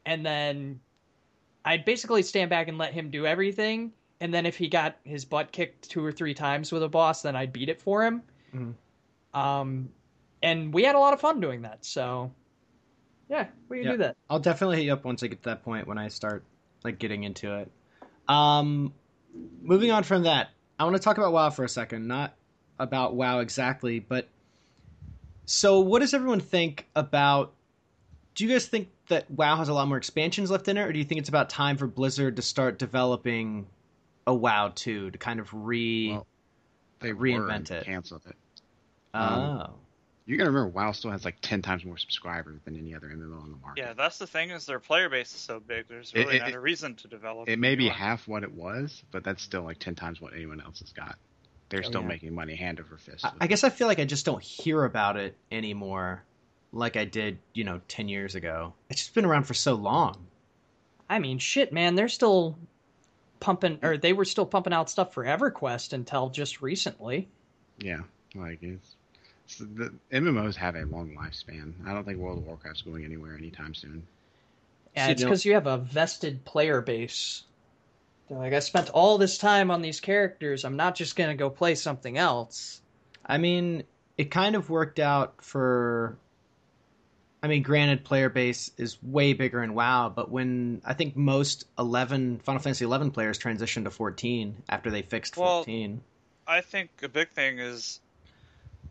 and then I'd basically stand back and let him do everything. And then if he got his butt kicked two or three times with a boss, then I'd beat it for him. Mhm. Um, and we had a lot of fun doing that. So yeah, we can Yeah. do that. I'll definitely hit you up once I get to that point when I start like getting into it. Um, moving on from that, I want to talk about WoW for a second. Not about WoW exactly, but so what does everyone think about? Do you guys think that WoW has a lot more expansions left in it, or do you think it's about time for Blizzard to start developing a WoW 2 to kind of re? Well, They Reinvent were it. Canceled it. oh, um, You gotta remember, WoW still has like ten times more subscribers than any other MMO on the market. Yeah, that's the thing is their player base is so big. There's really it- not a reason to develop. It may be more. half what it was, but that's still like ten times what anyone else has got. They're Oh, still yeah. making money hand over fist. I, I guess I feel like I just don't hear about it anymore, like I did, you know, ten years ago. It's just been around for so long. I mean, shit, man, they're still pumping, or they were still pumping out stuff for EverQuest until just recently. Yeah, like it's, it's the MMOs have a long lifespan. I don't think World of Warcraft's going anywhere anytime soon. Yeah, See, it's no- because you have a vested player base. They're like, I spent all this time on these characters. I'm not just gonna go play something else. I mean, it kind of worked out for. I mean, granted, player base is way bigger in WoW, but when I think most eleven Final Fantasy eleven players transitioned to fourteen after they fixed Well, fourteen. I think a big thing is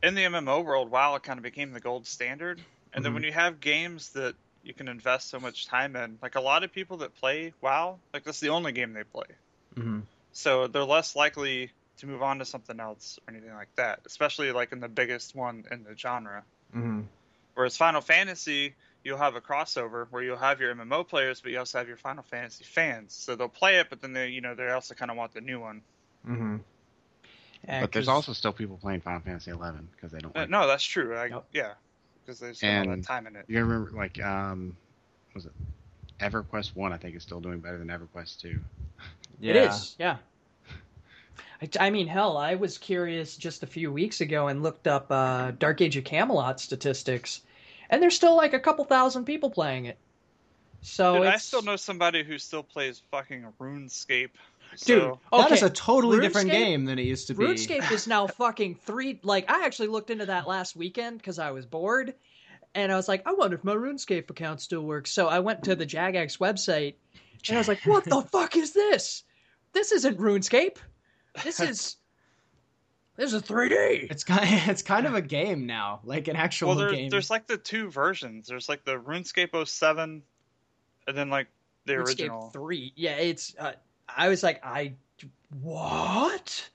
in the MMO world, WoW kind of became the gold standard. And then Mhm. when you have games that you can invest so much time in, like a lot of people that play WoW, like that's the only game they play. hmm So they're less likely to move on to something else or anything like that, especially like in the biggest one in the genre. hmm Whereas Final Fantasy, you'll have a crossover where you'll have your MMO players, but you also have your Final Fantasy fans. So they'll play it, but then they, you know, they also kind of want the new one. hmm Yeah, but there's also still people playing Final Fantasy 11 because they don't. Uh, Like no, that's true. I, Yep. Yeah, because they spend all that And- time in it. You remember, like, um, was it EverQuest One? I think is still doing better than EverQuest Two. It is, yeah. I, I mean, hell, I was curious just a few weeks ago and looked up uh, Dark Age of Camelot statistics, and there's still like a couple thousand people playing it. So Dude, I still know somebody who still plays fucking RuneScape. Dude, So, okay, is a totally different game than it used to be. RuneScape is now fucking three. Like, I actually looked into that last weekend because I was bored, and I was like, I wonder if my RuneScape account still works. So I went to the Jagex website, and I was like, What the fuck is this? This isn't RuneScape. This is this is 3D. It's kind it's kind of a game now, like an actual well, there, game. there's like the two versions. There's like the RuneScape 07, and then like the RuneScape original. three. Yeah, it's. Uh, I was like, I what?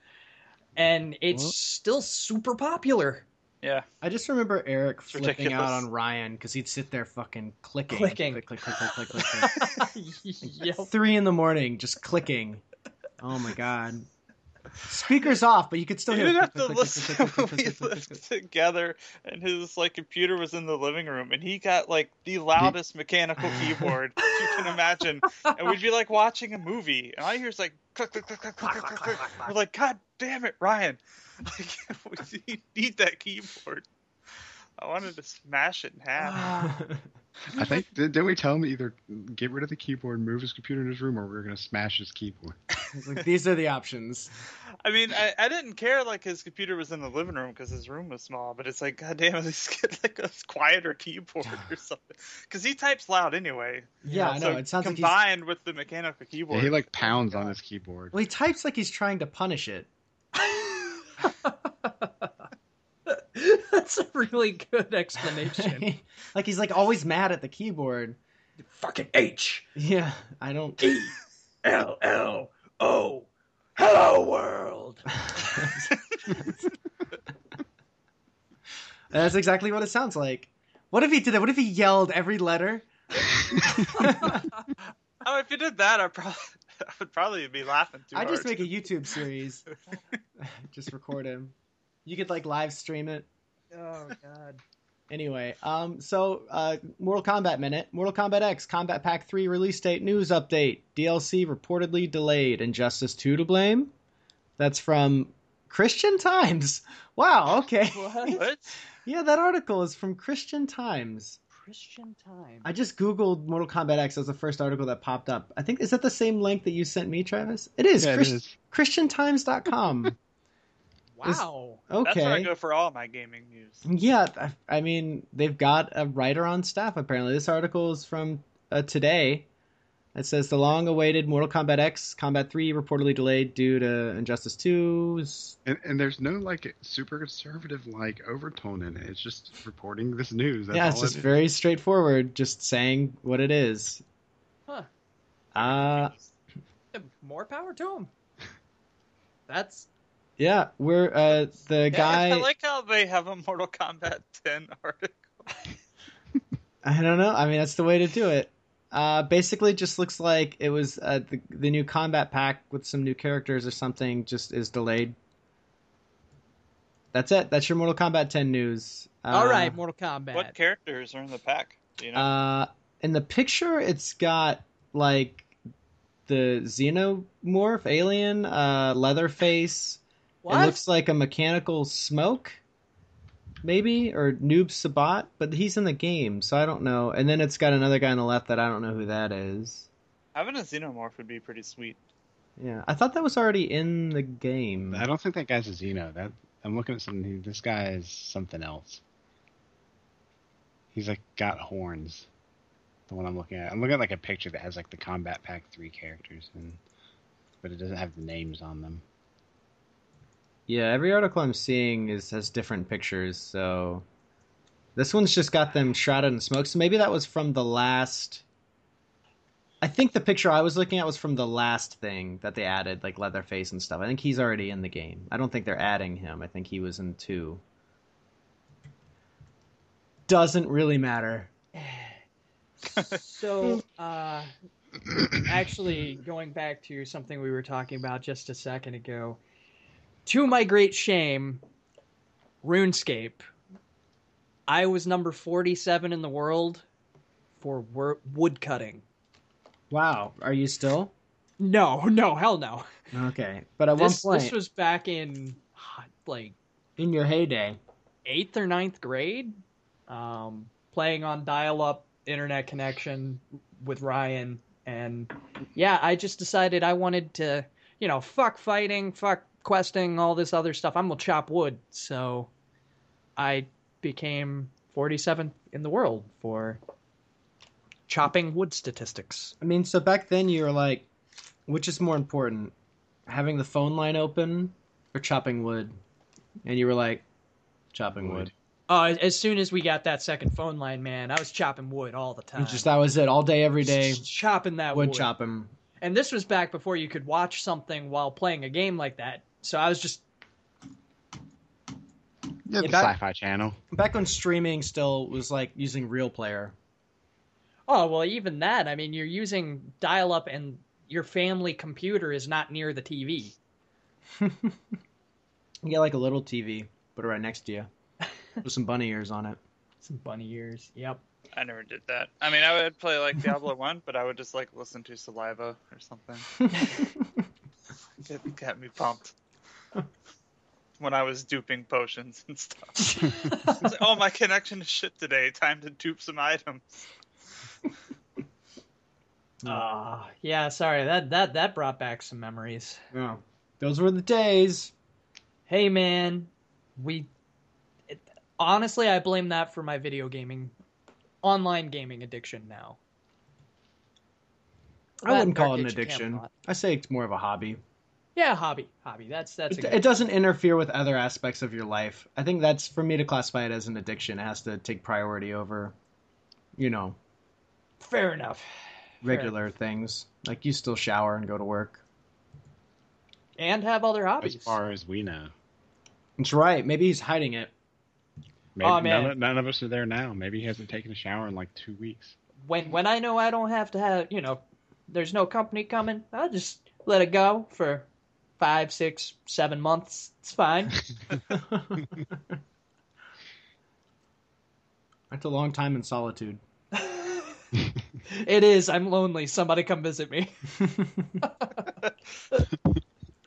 And it's Well- still super popular. Yeah, I just remember Eric It's flipping out on Ryan because he'd sit there fucking clicking, Clicking. click, click, click, click, click, click, click. yep. Three in the morning, just clicking. Oh my god. Speakers off, but you could still you hear. didn't have to listen. click, when click, We click, click, lived click, click. together, and his like computer was in the living room, and he got like the loudest mechanical keyboard you can imagine. And we'd be like watching a movie, and all I hear is like click, click, click, click, click, click, click, click. We're like, God damn it, Ryan! Like, we need that keyboard. I wanted to smash it in half. I think did, didn't we tell him either get rid of the keyboard, move his computer in his room, or we are gonna smash his keyboard? Like, these are the options. I mean, I, I didn't care like his computer was in the living room because his room was small, but it's like, God damn, at least get like a quieter keyboard or something. Because he types loud anyway. Yeah, I know. So It sounds like combined with the mechanical keyboard. Yeah, he like oh pounds on his keyboard. Well, he types like he's trying to punish it. That's a really good explanation. like he's like always mad at the keyboard. Fucking H Yeah, I don't. E L L O. Hello world. That's exactly what it sounds like. What if he did that? What if he yelled every letter? Oh, if you did that, I probably I would probably be laughing too I hard. just make a YouTube series. just record him. You could like live stream it. Oh god. Anyway, um, so uh, Mortal Kombat minute, Mortal Kombat X Combat Pack Three release date news update. DLC reportedly delayed. Injustice Two to blame. That's from Christian Times. Wow. Okay. What? What? yeah, that article is from Christian Times. Christian Times. I just googled Mortal Kombat X. That was the first article that popped up. I think is that the same link that you sent me, Travis? It is. Yeah, it Chris- is. ChristianTimes.com. wow. Okay. That's where I go for all my gaming news. Yeah, I, I mean they've got a writer on staff. Apparently, this article is from uh, today. It says the long-awaited Mortal Kombat X Combat 3 reportedly delayed due to Injustice 2. And, and there's no like super conservative like overtone in it. It's just reporting this news. That's yeah, it's all just it is. very straightforward, just saying what it is. Huh. Uh, More power to him. That's Yeah, we're uh the Yeah, guy. I like how they have a Mortal Kombat 10 article. I don't know. I mean, that's the way to do it. Uh, basically, just looks like it was uh, the the new combat pack with some new characters or something. Just is delayed. That's it. That's your Mortal Kombat 10 news. Uh, All right, Mortal Kombat. What characters are in the pack? Do you know? Uh, in the picture, it's got like the xenomorph alien, uh, Leatherface. What? It looks like a mechanical smoke, maybe, or Noob Saibot, but he's in the game, so I don't know. And then it's got another guy on the left that I don't know who that is. Having a xenomorph would be pretty sweet. Yeah, I thought that was already in the game. I don't think that guy's a Xeno. That I'm looking at something. This guy is something else. He's like got horns. The one I'm looking at. I'm looking at like a picture that has like the Combat Pack three characters, and but it doesn't have the names on them. Yeah, every article I'm seeing is has different pictures, so this one's just got them shrouded in smoke. So maybe that was from the last. I think the picture I was looking at was from the last thing that they added, like Leatherface and stuff. I think he's already in the game. I don't think they're adding him. I think he was in two. Doesn't really matter. so, uh, actually, going back to something we were talking about just a second ago, to my great shame, RuneScape, I was number 47 in the world for wor- wood cutting. Wow, are you still? No, no, hell no. Okay, but at This, one point this was back in, like, in your heyday, eighth or ninth grade, um, playing on dial-up internet connection with Ryan, and yeah, I just decided I wanted to, you know, fuck fighting, fuck questing, all this other stuff. I'm gonna chop wood, so I became 47th in the world for chopping wood statistics. I mean, so back then you were like, which is more important, having the phone line open or chopping wood? And you were like, chopping wood. Wood. Uh, as soon as we got that second phone line, man, I was chopping wood all the time. Just that was it, all day, every day. Just chopping that Wood wood. chopping. And this was back before you could watch something while playing a game like that. So I was just Yeah, the that- Sci-Fi Channel. Back when streaming still was like using Real Player. oh well, even that. I mean, you're using dial-up, and your family computer is not near the TV. You get like a little TV, put it right next to you, with some bunny ears on it. Some bunny ears. Yep. I never did that. I mean, I would play like Diablo 1, but I would just like listen to Saliva or something. Get, get me pumped. when I was duping potions and stuff. Like, oh, my connection is shit today. Time to dupe some items. Ah, yeah. Sorry that that that brought back some memories. Yeah. Those were the days. Hey, man, we. It, honestly, I blame that for my video gaming, online gaming addiction now. I That wouldn't call it an Dark Age of addiction. I say it's more of a hobby. Yeah, hobby, hobby. That's that's a It, good it doesn't interfere with other aspects of your life. I think that's for me to classify it as an addiction. It has to take priority over, you know, fair enough. Fair regular things. Like you still shower and go to work. and have other hobbies As far as we know. That's right. Maybe he's hiding it. Maybe Oh, man. None, of, none of us are there now. Maybe he hasn't taken a shower in like two weeks. When when I know I don't have to have you know, there's no company coming. I'll just let it go for five, six, seven months. It's fine. That's a long time in solitude. it is. I'm lonely. Somebody come visit me.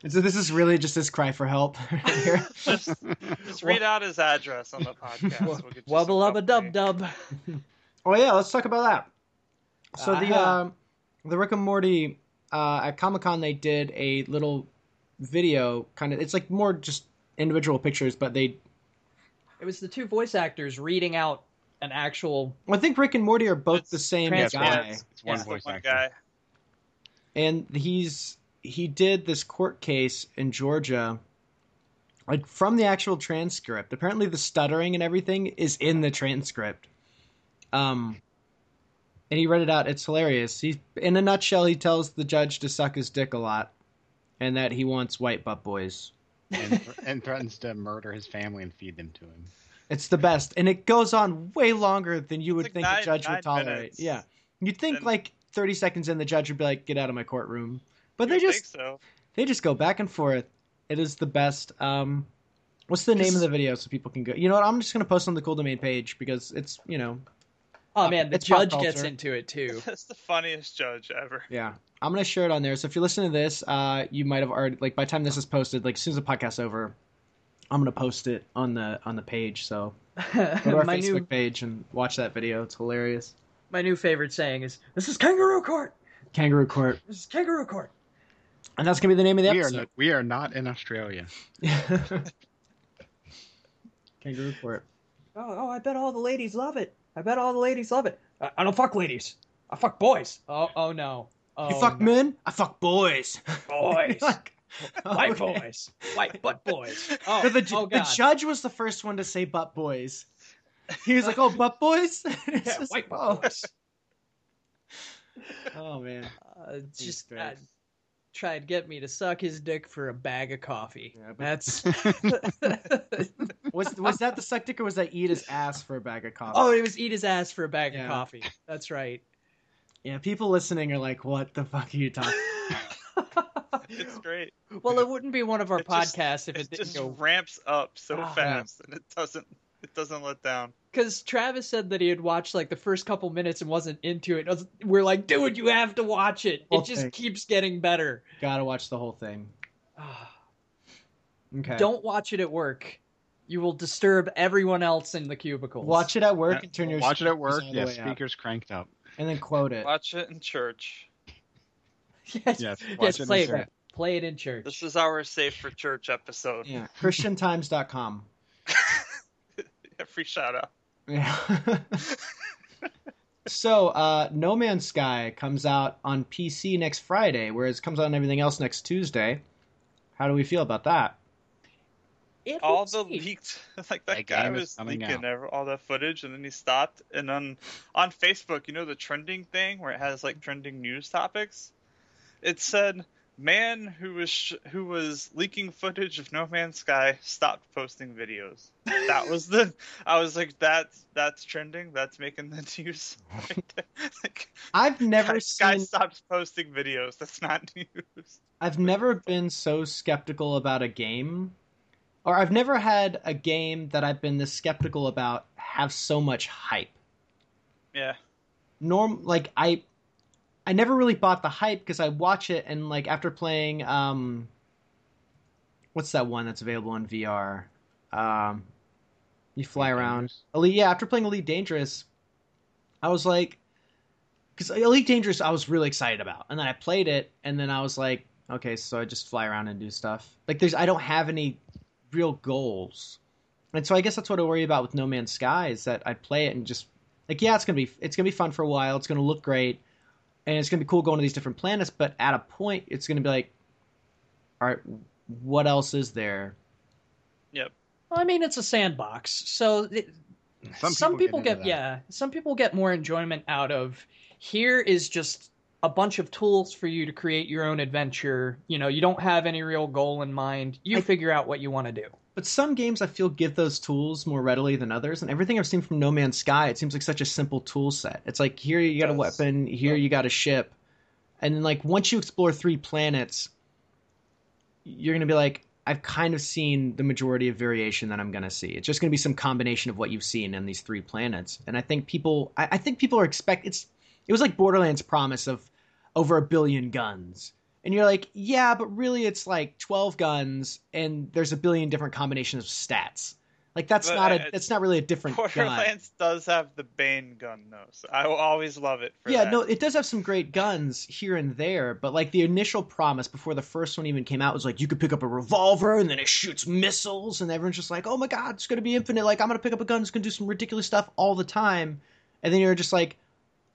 And so this is really just his cry for help right here. Just, just read out his address on the podcast. We'll get you Wubba some dub dub. Oh yeah, let's talk about that. So the Ah. um the Rick and Morty uh, at Comic Con they did a little video kind of. It's like more just individual pictures, but they. It was the two voice actors reading out an actual. I think Rick and Morty are both It's the same transcript. guy, It's, it's one Yeah. voice One actor. guy. and he's he did this court case in Georgia. Like from the actual transcript. Apparently, the stuttering and everything is in the transcript. Um, and he read it out. It's hilarious. He, in a nutshell, he tells the judge to suck his dick a lot, and that he wants white butt boys. and, and threatens to murder his family and feed them to him. It's the best, and it goes on way longer than you would like think nine- a judge would tolerate. minutes. Yeah, you'd think And- like thirty seconds in, the judge would be like, "Get out of my courtroom," but they just so. they just go back and forth. It is the best. Um, what's the name of the video so people can go? You know what? I'm just gonna post on the Cool Domain page because it's you know Oh man, the It's pop judge gets into it too. That's the funniest judge ever. yeah. I'm gonna share it on there. So if you're listening to this, uh, you might have already like by the time this is posted, like as soon as the podcast's over, I'm gonna post it on the on the page. So go to our my Facebook new page and watch that video. It's hilarious. my new favorite saying is, "This is kangaroo court. Kangaroo Court, This is kangaroo court." and that's gonna be the name of the We are, episode. not, we are not in Australia. Kangaroo Court. Oh, oh, I bet all the ladies love it. I bet all the ladies love it. I, I don't fuck ladies. I fuck boys. Oh, oh no. Oh, you fuck no. men? I fuck boys. Boys. Like, White okay. boys. White butt boys. Oh, But the, ju- oh the judge was the first one to say butt boys. He was like, "Oh, butt boys." Yeah, just- white butt oh. boys. Oh man. Uh, just great. uh, try and get me to suck his dick for a bag of coffee. Yeah, but- That's. Was was that the suck dick or was that eat his ass for a bag of coffee? oh, it was eat his ass for a bag Yeah. of coffee. That's right. Yeah. People listening are like, "What the fuck are you talking?" It's great. well, it wouldn't be one of our It just- podcasts if It it didn't just go ramps up so Ah. fast, and it doesn't. It doesn't let down. because Travis said that he had watched like the first couple minutes and wasn't into it. We're like, dude, you have to watch it. It just Okay. keeps getting better. Gotta watch the whole thing. Okay. Don't watch it at work. You will disturb everyone else in the cubicles. watch it at work and turn your Watch it at work. Yeah, way up, speakers cranked up. And then quote it. Watch it in church. yes, Yes, yes, watch it play it. church. Play it in church. This is our safe for church episode. Yeah. ChristianTimes.com. Free shout out. Yeah. so, uh, No Man's Sky comes out on PC next Friday, whereas it comes out on everything else next Tuesday. How do we feel about that? It All the neat. leaked, like that That guy was leaking out. all that footage, and then he stopped. And on on Facebook, you know the trending thing where it has like trending news topics. It said man who was sh- who was leaking footage of No Man's Sky stopped posting videos. That was the. I was like, that's that's trending. That's making the news. right like, I've never guy, seen. guy stopped posting videos. That's not news. I've never been so skeptical about a game, or I've never had a game that I've been this skeptical about have so much hype. Yeah. Norm, like I, I never really bought the hype because I watch it and like after playing, um, what's that one that's available in VR? Um, you fly Elite around. Dangerous? Elite, yeah. After playing Elite Dangerous, I was like, because Elite Dangerous, I was really excited about, and then I played it, and then I was like, okay, so I just fly around and do stuff. Like, there's, I don't have any real goals, and so I guess that's what I worry about with No Man's Sky is that I play it and just like, yeah, it's gonna be, it's gonna be fun for a while, it's gonna look great, and it's gonna be cool going to these different planets, but at a point, it's gonna be like, all right, what else is there? Yep. Well, I mean, it's a sandbox, so it, some, people, into get, that. yeah, some people get more enjoyment out of here is just a bunch of tools for you to create your own adventure. You know, you don't have any real goal in mind. You I- figure out what you want to do. But some games I feel give those tools more readily than others, and everything I've seen from No Man's Sky, it seems like such a simple tool set. It's like here you got a weapon, here you got a ship, and then like once you explore three planets, you're gonna be like, I've kind of seen the majority of variation that I'm gonna see. It's just gonna be some combination of what you've seen in these three planets, and I think people, I, I think people are expect it's. It was like Borderlands' promise of over a billion guns. And you're like, yeah, but really it's like 12 guns and there's a billion different combinations of stats. Like that's But, not a that's not really a different gun. Borderlands does have the Bane gun though, so I will always love it. For Yeah, that. no, it does have some great guns here and there, but like the initial promise before the first one even came out was like you could pick up a revolver and then it shoots missiles and everyone's just like, "Oh my god, it's going to be infinite. Like I'm going to pick up a gun, it's going to do some ridiculous stuff all the time." And then you're just like,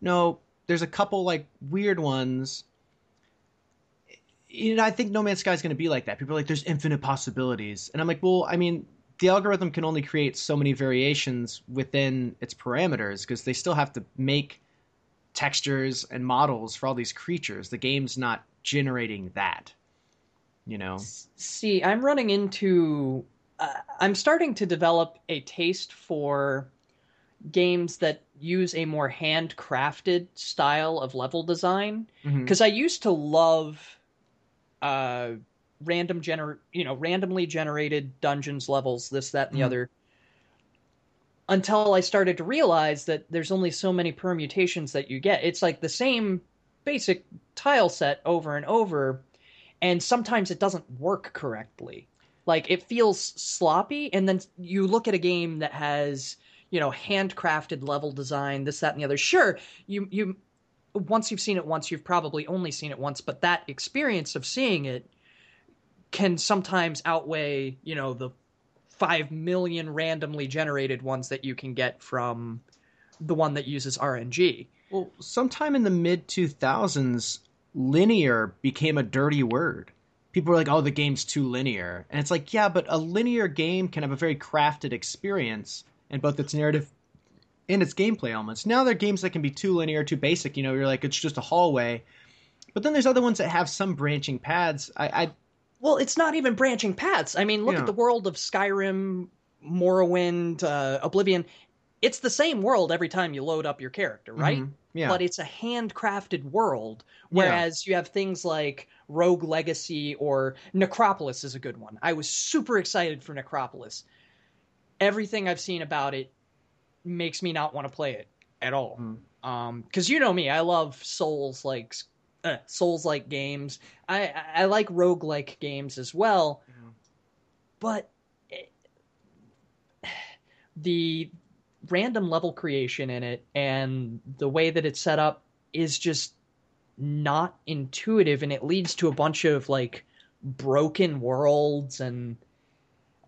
"No, there's a couple like weird ones." You know, I think No Man's Sky is going to be like that. People are like, "There's infinite possibilities," and I'm like, "Well, I mean, the algorithm can only create so many variations within its parameters because they still have to make textures and models for all these creatures. The game's not generating that. You know, See, I'm running into. Uh, I'm starting to develop a taste for games that use a more handcrafted style of level design. Because I used to love uh, random gener, you know, randomly generated dungeons, levels, this, that, and the Mhm. other. Until I started to realize that there's only so many permutations that you get. It's like the same basic tile set over and over, and sometimes it doesn't work correctly. Like it feels sloppy, and then you look at a game that has, you know, handcrafted level design, this, that, and the other. Sure, you you once you've seen it once, you've probably only seen it once, but that experience of seeing it can sometimes outweigh, you know, the five million randomly generated ones that you can get from the one that uses RNG. Well, sometime in the mid 2000s, linear became a dirty word. People were like, oh, the game's too linear. And it's like, yeah, but a linear game can have a very crafted experience in both its narrative and its gameplay elements. Now there are games that can be too linear, too basic. You know, you're like, it's just a hallway. But then there's other ones that have some branching paths. I, I Well, it's not even branching paths. I mean, look Yeah. at the world of Skyrim, Morrowind, uh, Oblivion. It's the same world every time you load up your character, right? Mhm. Yeah. But it's a handcrafted world. Whereas you have things like Rogue Legacy or Necropolis is a good one. I was super excited for Necropolis. Everything I've seen about it makes me not want to play it at all. Mhm. Um, because you know me, I love Souls like uh, Souls like games. I I like roguelike games as well. Mhm. But it, the random level creation in it and the way that it's set up is just not intuitive and it leads to a bunch of like broken worlds and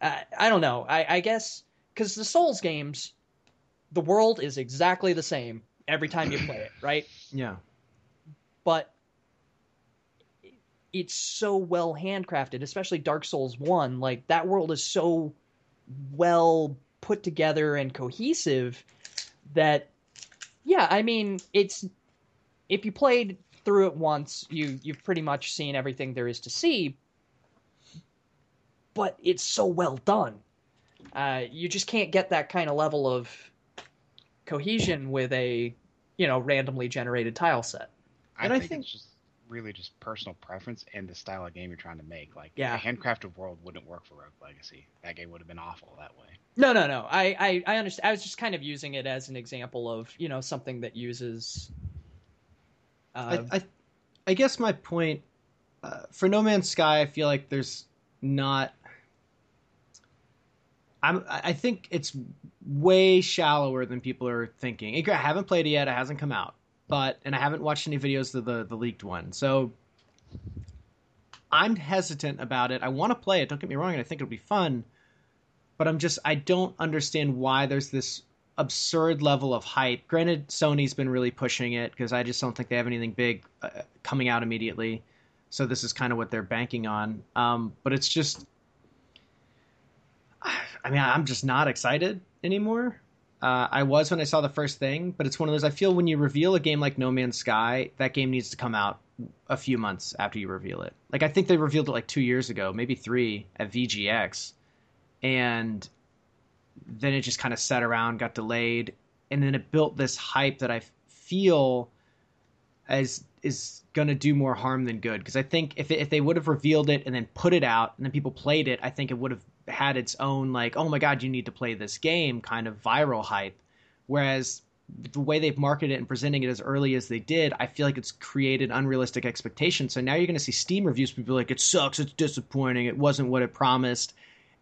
I, I don't know. I, I guess because the souls games the world is exactly the same every time you play it right? Yeah. but it's so well handcrafted especially dark souls 1 like that world is so well put together and cohesive that yeah i mean it's if you played through it once you you've pretty much seen everything there is to see but it's so well done uh, you just can't get that kind of level of cohesion with a you know randomly generated tile set I And I think, think- it's just really just personal preference and the style of game you're trying to make. Like Yeah. a handcrafted world wouldn't work for Rogue Legacy. That game would have been awful that way. No, no, no. I, I, I understand. I was just kind of using it as an example of you know something that uses. Uh, I, I, I guess my point uh, for No Man's Sky, I feel like there's not. I'm. I think it's way shallower than people are thinking. I haven't played it yet; it hasn't come out, but and I haven't watched any videos of the the leaked one. So I'm hesitant about it. I want to play it. Don't get me wrong, and I think it'll be fun. But I'm just I don't understand why there's this absurd level of hype. Granted, Sony's been really pushing it because I just don't think they have anything big uh, coming out immediately. So this is kind of what they're banking on. Um, but it's just, I mean, I'm just not excited anymore. Uh, I was when I saw the first thing, but it's one of those. I feel when you reveal a game like No Man's Sky, that game needs to come out a few months after you reveal it. Like I think they revealed it like two years ago, maybe three at VGX, and then it just kind of sat around, got delayed, and then it built this hype that I feel as is going to do more harm than good. Because I think if it, if they would have revealed it and then put it out and then people played it, I think it would have had its own like, oh my god, you need to play this game kind of viral hype. Whereas the way they've marketed it and presenting it as early as they did, I feel like it's created unrealistic expectations. So now you're going to see Steam reviews, people like it sucks, it's disappointing, it wasn't what it promised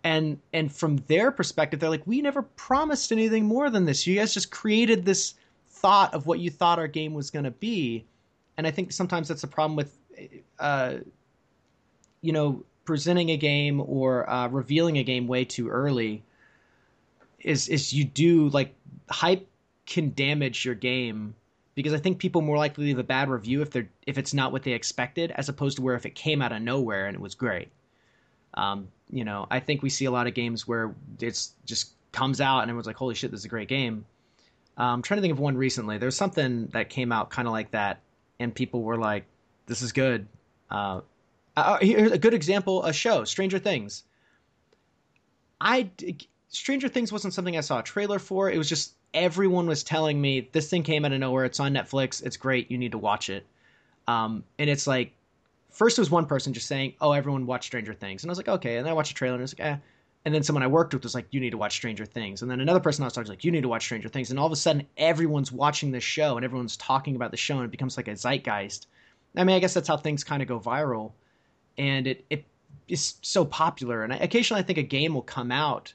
and and from their perspective they're like we never promised anything more than this you guys just created this thought of what you thought our game was going to be and i think sometimes that's a problem with uh you know presenting a game or uh, revealing a game way too early is is you do like hype can damage your game because I think people more likely leave a bad review if they're if it's not what they expected, as opposed to where if it came out of nowhere and it was great. Um, you know, I think we see a lot of games where it's just comes out and everyone's like, "Holy shit, this is a great game." Um, I'm trying to think of one recently. There's something that came out kind of like that, and people were like, "This is good." Uh, Uh, here's a good example: a show, Stranger Things. I Stranger Things wasn't something I saw a trailer for. It was just everyone was telling me this thing came out of nowhere. It's on Netflix. It's great. You need to watch it. Um, and it's like, first it was one person just saying, "Oh, everyone watch Stranger Things," and I was like, "Okay." And then I watched a trailer and I was like, "Eh." And then someone I worked with was like, "You need to watch Stranger Things." And then another person I was talking to was like, "You need to watch Stranger Things." And all of a sudden, everyone's watching this show and everyone's talking about the show, and it becomes like a zeitgeist. I mean, I guess that's how things kind of go viral, and it it is so popular. And I, occasionally, I think a game will come out,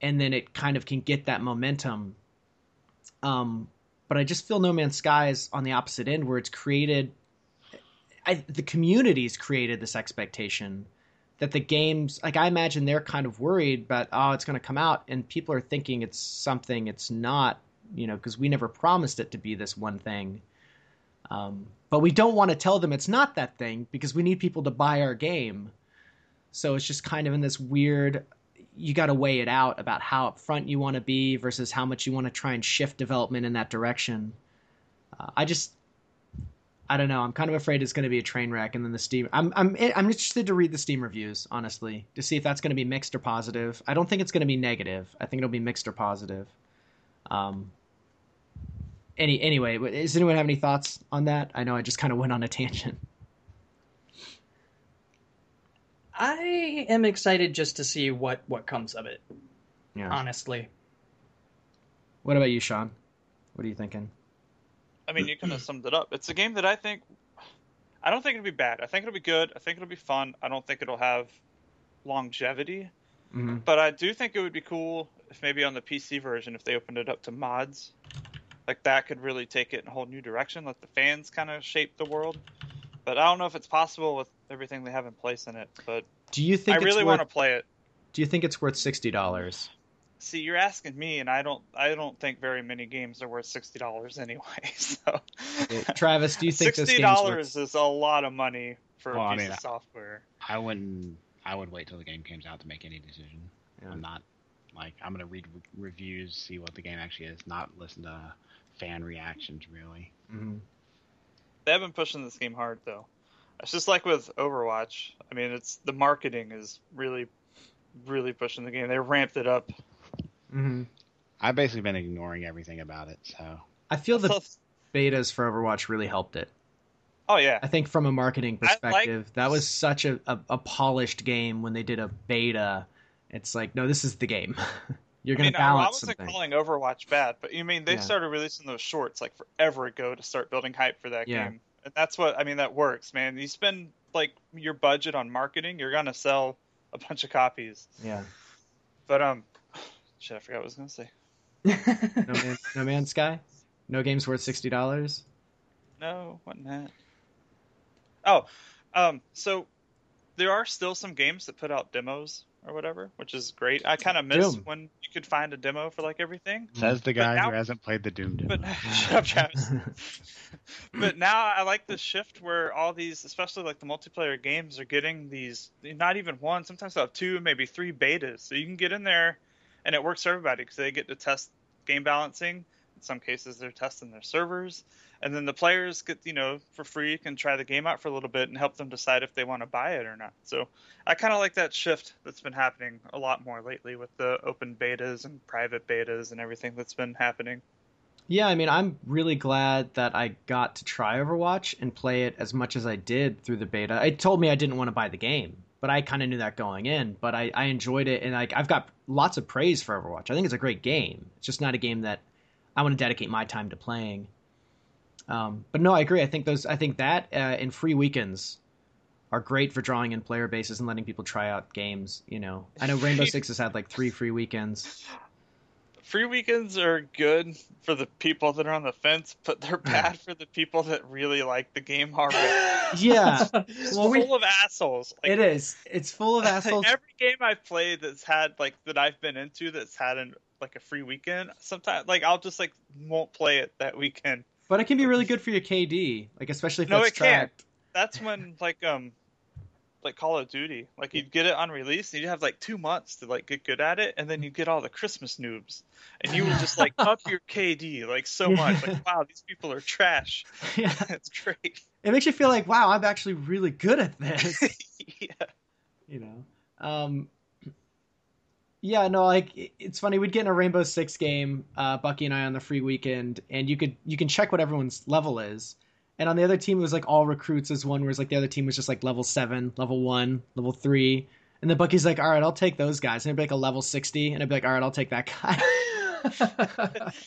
and then it kind of can get that momentum. Um, but I just feel No Man's Sky is on the opposite end, where it's created. I, the community's created this expectation that the games like I imagine they're kind of worried but oh it's going to come out and people are thinking it's something it's not you know because we never promised it to be this one thing um, but we don't want to tell them it's not that thing because we need people to buy our game so it's just kind of in this weird you got to weigh it out about how upfront you want to be versus how much you want to try and shift development in that direction uh, I just I don't know. I'm kind of afraid it's going to be a train wreck, and then the Steam. I'm I'm I'm interested to read the Steam reviews, honestly, to see if that's going to be mixed or positive. I don't think it's going to be negative. I think it'll be mixed or positive. Um. Any anyway, does anyone have any thoughts on that? I know I just kind of went on a tangent. I am excited just to see what what comes of it. Yeah. Honestly. What about you, Sean? What are you thinking? I mean, you kind of summed it up. It's a game that I think, I don't think it'll be bad. I think it'll be good. I think it'll be fun. I don't think it'll have longevity, Mm-hmm. but I do think it would be cool if maybe on the PC version, if they opened it up to mods, like that could really take it in a whole new direction. Let the fans kind of shape the world. But I don't know if it's possible with everything they have in place in it. But Do you think I it's really worth, want to play it. Do you think it's worth sixty dollars? See, you're asking me, and I don't. I don't think very many games are worth sixty dollars anyway. So, Travis, do you think this sixty game's dollars worth? is a lot of money for Well, a I piece mean, of software? I wouldn't. I would wait till the game comes out to make any decision. Yeah. I'm not like I'm gonna read re- reviews, see what the game actually is, not listen to fan reactions really. Mhm. They have been pushing this game hard though. It's just like with Overwatch. I mean, it's the marketing is really, really pushing the game. They ramped it up. Mhm. I've basically been ignoring everything about it, so I feel the betas for Overwatch really helped it. oh yeah, I think from a marketing I like- perspective, that was such a, a, a polished game when they did a beta. It's like, no, this is the game. You're I going to I, I balance wasn't something. calling Overwatch bad, but you mean they Yeah. started releasing those shorts like forever ago to start building hype for that Yeah. game, and that's what I mean. That works, man. You spend like your budget on marketing, you're gonna sell a bunch of copies. Yeah. But um, shit, I forgot what I was gonna say. No, man, no Man's Sky? No game's worth $60? No, wasn't that? Oh, um, so there are still some games that put out demos or whatever, which is great. I kind of miss Doom. when you could find a demo for like everything. Mm. says the guy now- who hasn't played the Doom demo. But shut up, Travis. but now I like this shift where all these, especially like the multiplayer games, are getting these not even one, sometimes they'll have two, maybe three betas. So you can get in there, and it works for everybody because they get to test game balancing. In some cases, they're testing their servers, and then the players get you know for free can try the game out for a little bit and help them decide if they want to buy it or not. So I kind of like that shift that's been happening a lot more lately with the open betas and private betas and everything that's been happening. Yeah, I mean, I'm really glad that I got to try Overwatch and play it as much as I did through the beta. It told me I didn't want to buy the game, but I kind of knew that going in. But I, I enjoyed it, and like I've got lots of praise for Overwatch. I think it's a great game. It's just not a game that I want to dedicate my time to playing. Um, but no, I agree. I think those, I think that uh, and free weekends are great for drawing in player bases and letting people try out games. You know, I know Rainbow Six has had like three free weekends. free weekends are good for the people that are on the fence, but they're bad for the people that really like the game already. Yeah, It's Well, we- full of assholes. Like, it is. It's full of assholes. Every game I've played that's had like that I've been into that's had an like a free weekend. Sometimes like I'll just like won't play it that weekend. But it can be really good for your KD, like especially if No, that's it can't. That's when like um like Call of Duty, like you'd get it on release and you'd have like two months to like get good at it, and then you get all the Christmas noobs, and you would just like up your KD like so much. Like wow, these people are trash. yeah, It's great. it makes you feel like, wow, I'm actually really good at this. yeah. you know. Um, yeah, no, like it's funny. We'd get in a Rainbow Six game, uh, Bucky and I on the free weekend, and you could you can check what everyone's level is. And on the other team, it was like all recruits as one, whereas like the other team was just like level seven, level one, level three. And then Bucky's like, all right, I'll take those guys. And it'd be like a level 60. And I'd be like, all right, I'll take that guy.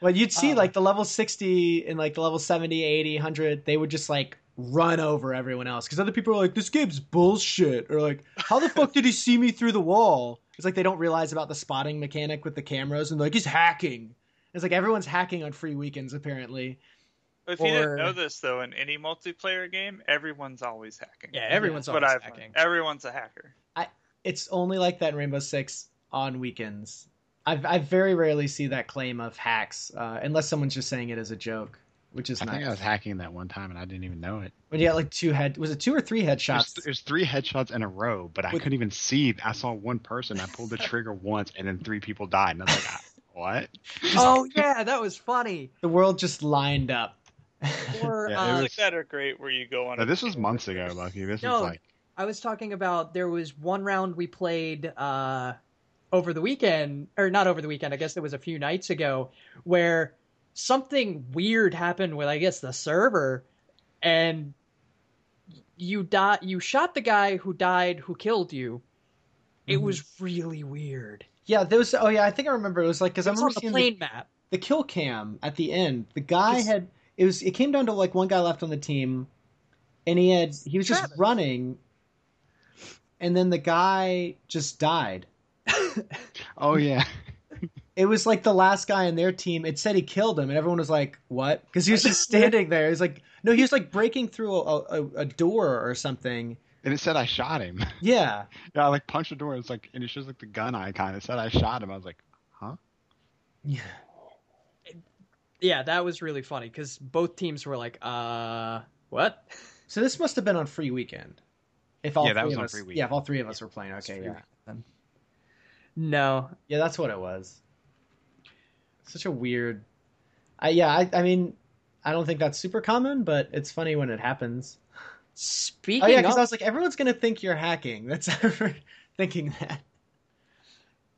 Well, you'd see Oh. like the level 60 and like the level 70, 80, 100, they would just like run over everyone else because other people are like, this game's bullshit. Or like, how the fuck did he see me through the wall? It's like they don't realize about the spotting mechanic with the cameras and like, he's hacking. It's like everyone's hacking on free weekends apparently. If you didn't know this though, in any multiplayer game, everyone's always hacking. yeah, everyone's That's what always I've hacking. learned. Everyone's a hacker. It's only like that in Rainbow Six on weekends. I've, I very rarely see that claim of hacks uh, unless someone's just saying it as a joke, which is I nice. think I was hacking that one time and I didn't even know it. when you got like two head, was it two or three headshots? there's three headshots in a row, but I With- couldn't even see. I saw one person. I pulled the trigger once, and then three people died. And I was like, "Ah, "What?" oh yeah, that was funny. the world just lined up. Or Yeah, it uh, was- like that are great where you go on. No, a this was months ago, others. Lucky. This No, was like I was talking about there was one round we played uh, over the weekend, or not over the weekend. I guess it was a few nights ago, where something weird happened with I guess the server, and you died. You shot the guy who died, who killed you. It Mhm. was really weird. Yeah, there was. Oh yeah, I think I remember. It was like because I was remember on the seeing plane the, map. the kill cam at the end. The guy had it was. It came down to like one guy left on the team, and he had he was just Travis. running, and then the guy just died. "Oh yeah." It was like the last guy in their team. It said he killed him, and everyone was like, "What?" Because he was just standing there. He's like, "No, he was like breaking through a, a, a door or something." And it said I shot him. Yeah, yeah, I like punched the door. It's like, and it shows like the gun icon. It said I shot him. I was like, "Huh?" yeah. Yeah, that was really funny because both teams were like, "Uh, what?" So this must have been on free weekend. If all Yeah, that three was of on us, free yeah, if all three of us were playing, okay, yeah, weekend. No, yeah, that's what it was. Such a weird. I yeah, I, I mean, I don't think that's super common, but it's funny when it happens. Speaking Oh yeah, of, because I was like, everyone's gonna think you're hacking. That's ever thinking that.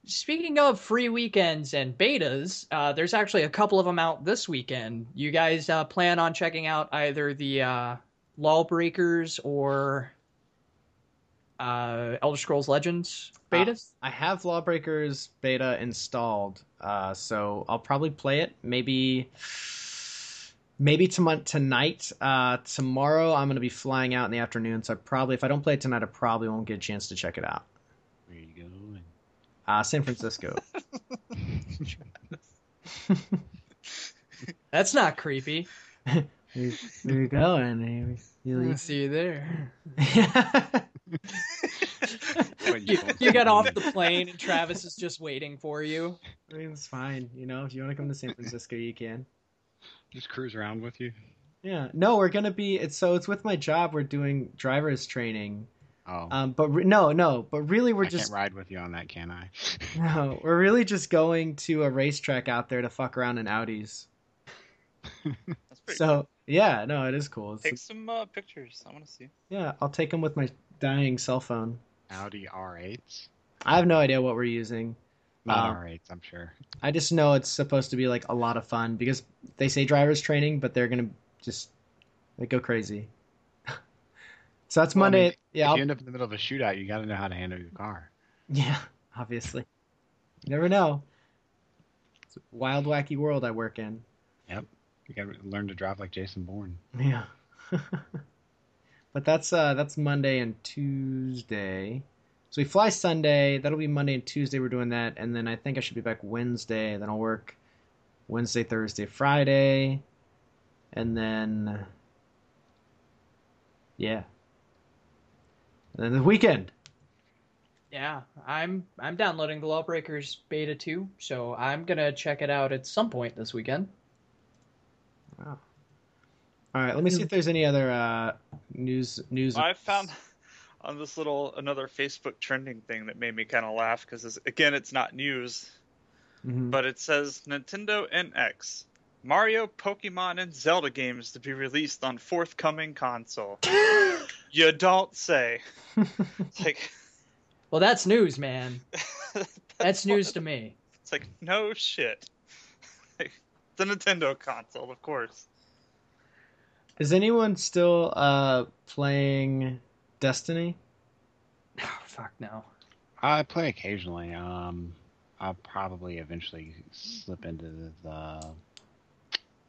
speaking of free weekends and betas, uh, there's actually a couple of them out this weekend. You guys uh, plan on checking out either the uh, Lawbreakers or uh, Elder Scrolls Legends betas? I have Lawbreakers beta installed, uh, so I'll probably play it. Maybe, maybe tom- tonight. Uh, tomorrow I'm gonna be flying out in the afternoon, so I probably, if I don't play it tonight, I probably won't get a chance to check it out. Where you going? Uh, San Francisco. That's not creepy. Where where you going? You, I'll see you there. What, You, you get off the plane and Travis is just waiting for you. I mean, it's fine. You know, if you want to come to San Francisco, you can. Just cruise around with you. Yeah. No, we're gonna be. It's so it's with my job. We're doing driver's training. Oh, Um, but re- no, no. But really, we're I just can't ride with you on that, can I? no. We're really just going to a racetrack out there to fuck around in Audis. That's pretty So yeah, no, it is cool. cool. It's, Take some uh, pictures. I want to see. yeah, I'll take them with my dying cell phone. Audi R8s. I have no idea what we're using. Not Um, R8s, I'm sure. I just know it's supposed to be like a lot of fun because they say driver's training, but they're gonna just like go crazy. so that's Well, I Monday. mean, yeah, if I'll- you end up in the middle of a shootout, you got to know how to handle your car. yeah, obviously. You never know. It's a wild, wacky world I work in. Yep. You got to learn to drive like Jason Bourne. Yeah. but that's uh that's Monday and Tuesday. So we fly Sunday. That'll be Monday and Tuesday. We're doing that, and then I think I should be back Wednesday. Then I'll work Wednesday, Thursday, Friday, and then yeah, and then the weekend. Yeah, I'm I'm downloading the Lawbreakers beta too, so I'm gonna check it out at some point this weekend. Wow. All right, let me see if there's any other uh, news news. I found on this little another Facebook trending thing that made me kind of laugh because again, it's not news, Mhm. but it says Nintendo NX Mario, Pokemon, and Zelda games to be released on forthcoming console. you don't say. It's like Well, that's news, man. That's what- news to me. It's like no shit. Like, the Nintendo console, of course. Is anyone still uh playing Destiny? Oh, fuck no. I play occasionally. Um, I'll probably eventually slip into the, the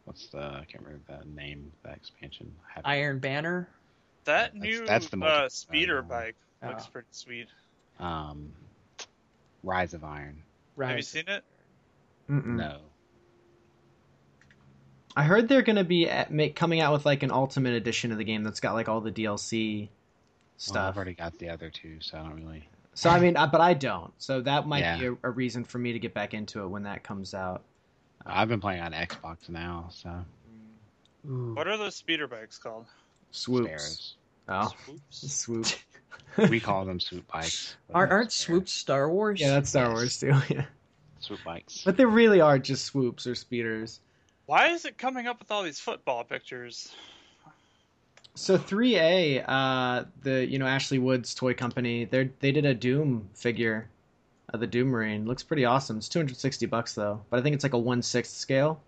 what's the I can't remember the name of that expansion. Iron Banner. That That's- new that's the uh, speeder one. bike looks Oh. pretty sweet. Um, Rise of Iron. Right. Have you seen it? Mm-mm. No. I heard they're gonna be at, make, coming out with like an ultimate edition of the game that's got like all the DLC Well, stuff. I've already got the other two, so I don't really. So I mean, uh, but I don't. So that might be a, a reason for me to get back into it when that comes out. I've been playing on Xbox now, so Ooh. What are those speeder bikes called? Swoops. Sparrows. Oh, Swoops. swoop. We call them swoop bikes. Aren't, they're aren't sparrows. swoops Star Wars? yeah, that's Star Yes. Wars too. Yeah, swoop bikes? but they really are just swoops or speeders. Why is it coming up with all these football pictures? So 3A, uh, the you know Ashley Wood's toy company, they they did a Doom figure of the Doom Marine. Looks pretty awesome. It's 260 bucks though, but I think it's like a one sixth scale.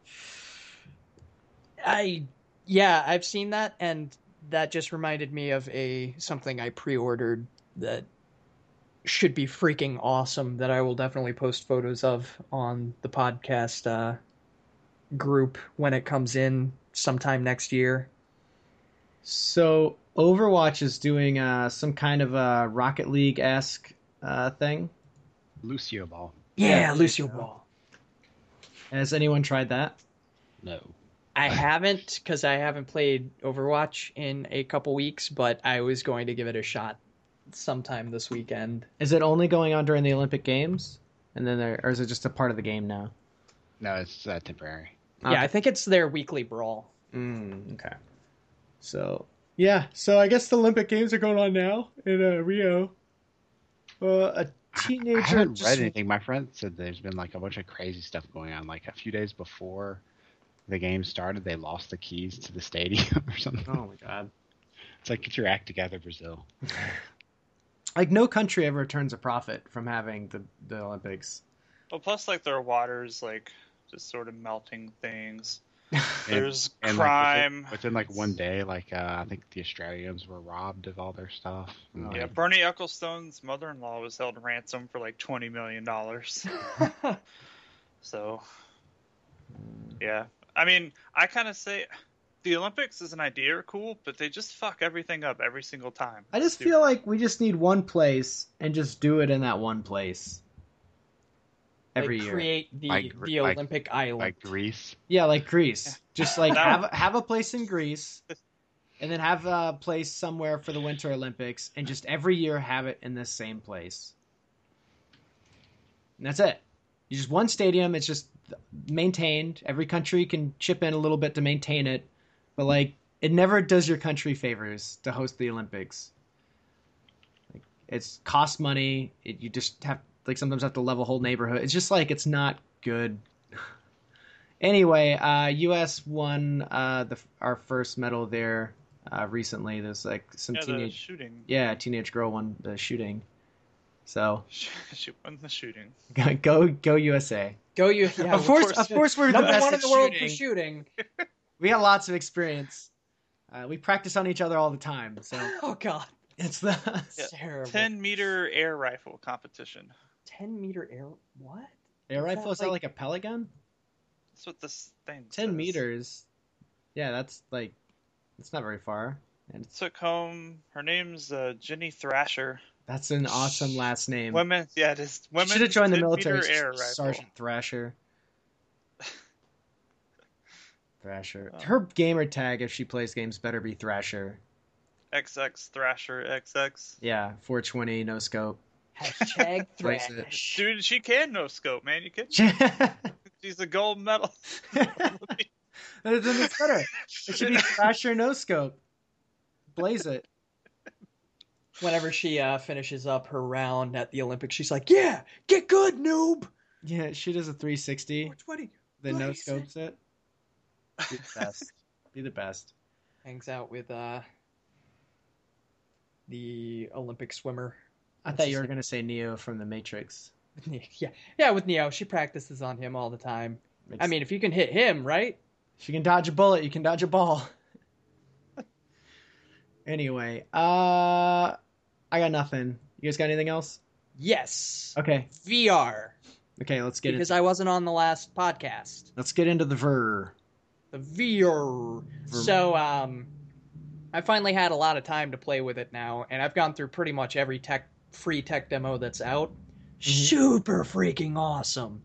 I yeah, I've seen that, and that just reminded me of a something I pre-ordered that should be freaking awesome. That I will definitely post photos of on the podcast uh, group when it comes in sometime next year. So Overwatch is doing uh, some kind of a Rocket League esque uh, thing. Lucio Ball. Yeah, Yeah, Lucio Lucio. Ball. Has anyone tried that? No. I haven't because I haven't played Overwatch in a couple weeks, but I was going to give it a shot sometime this weekend. Is it only going on during the Olympic Games, and then there, or is it just a part of the game now? No, it's uh, temporary. Yeah, I think it's their weekly brawl. Mm, okay. So yeah, so I guess the Olympic Games are going on now in uh, Rio. Uh, a teenager. I haven't just- read anything. My friend said there's been like a bunch of crazy stuff going on. Like a few days before the game started, they lost the keys to the stadium or something. Oh my god! It's like get your act together, Brazil. Like no country ever turns a profit from having the the Olympics. Well, plus like their water's like just sort of melting things. There's and, like, crime. within, within like one day, like uh, I think the Australians were robbed of all their stuff. And, Oh, yeah, like, Bernie Ecclestone's mother-in-law was held ransom for like twenty million dollars. So, yeah, I mean, I kind of say the Olympics as an idea are cool, but they just fuck everything up every single time. I just Stupid. feel like we just need one place and just do it in that one place every Like, year. create the Like- the like- Olympic Island. like Greece. Yeah, like Greece. Just like have have a place in Greece, and then have a place somewhere for the Winter Olympics, and just every year have it in this same place. And that's it. You just one stadium. It's just maintained. Every country can chip in a little bit to maintain it, but like it never does your country favors to host the Olympics. Like it's cost money. It, you just have like sometimes have to level a whole neighborhood. It's just like it's not good. Anyway, uh, U.S. won uh, the our first medal there uh, recently. There's like some yeah, teenage, shooting. yeah, a teenage girl won the shooting. So she won the shooting. go go USA. Go you yeah, of course, course. of course, we're the number best one in at the world shooting. for shooting. We got lots of experience. Uh, we practice on each other all the time, so Oh god, it's the Yeah. terrible. Ten meter air rifle competition. 10 meter air. What? air Is rifle. that Is that like- like a pellet gun? That's what this thing. Ten says. meters. Yeah, that's like it's not very far, and it's, Took home. Her name's uh, Ginny Thrasher. that's an awesome last name. Women. Yeah, it is. Women. Should have joined the military. Air rifle. Sergeant Thrasher. Thrasher. Oh. Her gamer tag, if she plays games, better be Thrasher. XX Thrasher XX. Yeah, 420, no scope. Hashtag Place thrash. Dude, she can no scope, man. You kidding? then She's a gold medal. it's better. It should be Thrasher, no scope. Blaze it. Whenever she uh, finishes up her round at the Olympics, she's like, "Yeah, get good, noob." Yeah, she does a 360, 420. then no Blaze it. scopes it. Be the best. Be the best. Hangs out with uh the Olympic swimmer. I thought you were gonna say Neo from the Matrix. Yeah, yeah, with Neo, she practices on him all the time. Makes- I mean, if you can hit him, right? if you can dodge a bullet, you can dodge a ball. anyway, uh, I got nothing. You guys got anything else? Yes. Okay, VR. okay, let's get Because it. Because I wasn't on the last podcast. Let's get into the ver. The VR. Ver- So, um, I finally had a lot of time to play with it now, and I've gone through pretty much every tech free tech demo that's out. Super freaking awesome.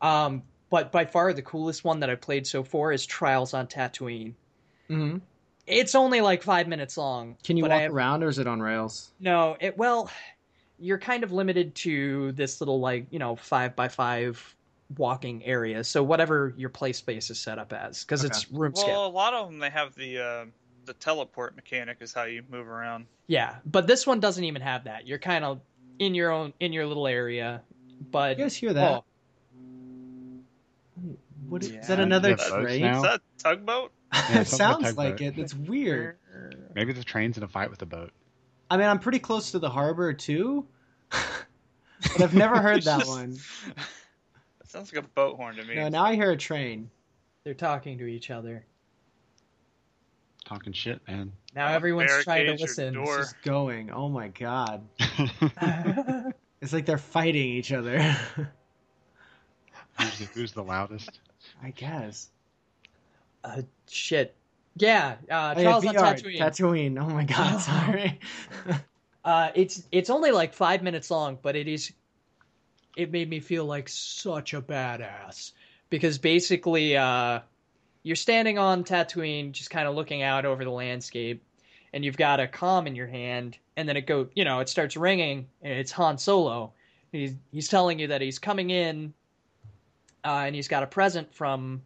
Um, but by far the coolest one that I've played so far is Trials on Tatooine. hmm It's only like five minutes long. Can you walk have- around, or is it on rails? No, it well, you're kind of limited to this little like you know five by five walking area. So whatever your play space is set up as, because it's room scale. Well, a lot of them they have the uh, the teleport mechanic is how you move around. Yeah, but this one doesn't even have that. You're kind of in your own in your little area. But You guys hear that? oh, What is, Yeah. is that another train? Is that a tugboat? Yeah, it sounds like it. It's weird. Maybe the train's in a fight with the boat. I mean, I'm pretty close to the harbor too, but I've never heard that just- one. That sounds like a boat horn to me. No, now I hear a train. they're talking to each other. Talking shit, man. Now Uh, everyone's trying to listen. door. It's just going. Oh my god. uh, It's like they're fighting each other. who's, the, who's the loudest? I guess. shit. Yeah, uh, Oh, yeah, Trials on VR, Tatooine. Tatooine. Oh my god, sorry. Uh, it's it's only like five minutes long, but it is. It made me feel like such a badass because basically, uh, you're standing on Tatooine, just kind of looking out over the landscape, and you've got a comm in your hand, and then it go, you know, it starts ringing, and it's Han Solo. He's he's telling you that he's coming in, uh, and he's got a present from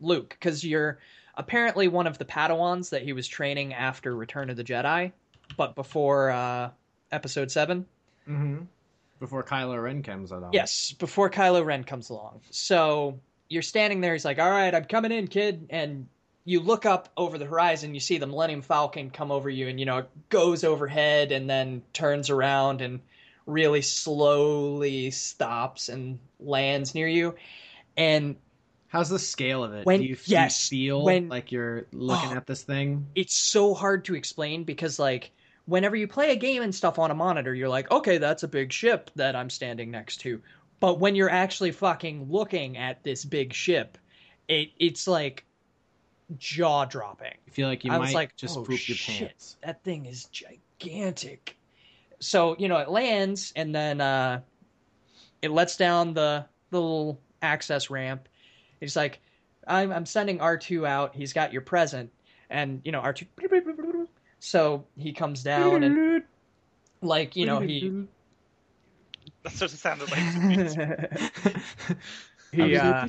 Luke because you're apparently one of the Padawans that he was training after Return of the Jedi but before uh, episode seven. hmm Before Kylo Ren comes along. Yes, before Kylo Ren comes along. So you're standing there. He's like, "All right, I'm coming in, kid." And you look up over the horizon. You see the Millennium Falcon come over you, and you know it goes overhead and then turns around and really slowly stops and lands near you. And How's the scale of it? When- Do you, yes, feel when- like you're looking Oh. at this thing? it's so hard to explain because like whenever you play a game and stuff on a monitor you're like okay that's a big ship that i'm standing next to but when you're actually fucking looking at this big ship it it's like jaw dropping You feel like you I might was like, just "Oh, poop your shit." pants. that thing is gigantic so you know it lands and then uh it lets down the, the little access ramp it's like I'm, I'm sending r2 out he's got your present and you know r2 so he comes down and like you know he That's what it sounded like. he uh,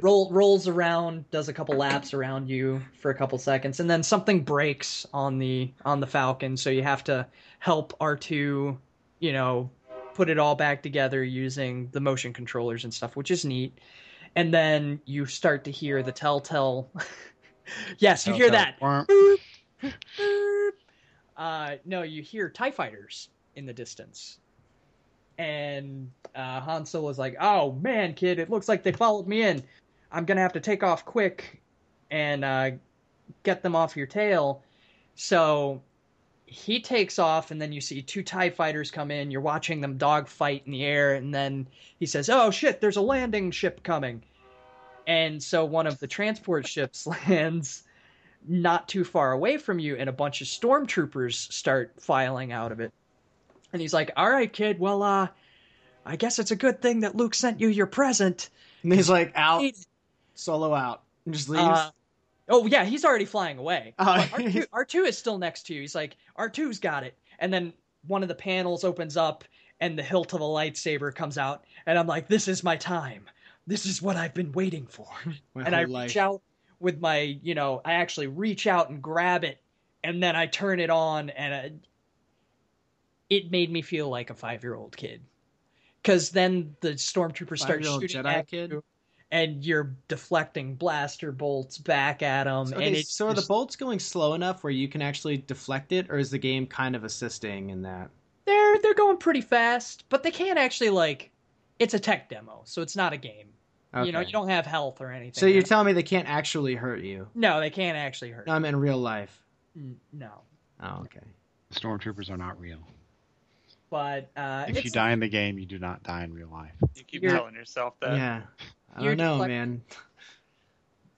roll, rolls around, does a couple laps around you for a couple seconds, and then something breaks on the on the Falcon, so you have to help R two, you know, put it all back together using the motion controllers and stuff, which is neat. And then you start to hear the telltale. yes, you hear that. Uh, no, you hear Tie Fighters in the distance, and uh, Han Solo's like, "Oh man, kid, it looks like they followed me in. I'm gonna have to take off quick and uh, get them off your tail." So he takes off, and then you see two Tie Fighters come in. You're watching them dogfight in the air, and then he says, "Oh shit, there's a landing ship coming." And so one of the transport ships lands not too far away from you, and a bunch of stormtroopers start filing out of it. And he's like, "All right, kid. Well, uh, I guess it's a good thing that Luke sent you your present." And he's like out, solo out, and just leaves. Uh, oh yeah, he's already flying away. But R2, R2 is still next to you. He's like, R2's got it. And then one of the panels opens up, and the hilt of a lightsaber comes out, and I'm like, "This is my time. This is what I've been waiting for." My and I reach life. out with my, you know, I actually reach out and grab it, and then I turn it on, and uh it made me feel like a five year old kid. Because then the stormtroopers start shooting Jedi at kid? you, and you're deflecting blaster bolts back at them. Okay, and it's so are the bolts going slow enough where you can actually deflect it, or is the game kind of assisting in that? they're they're going pretty fast, but they can't actually like. It's a tech demo, so it's not a game. You know, you don't have health or anything. So you're telling me they can't actually hurt you? no, they can't actually hurt. No, I'm in real life. Mm, no, Oh, okay. Stormtroopers are not real. But uh, If you die in the game, you do not die in real life. You keep You're- telling yourself that. yeah. I You're don't know, deflect- man.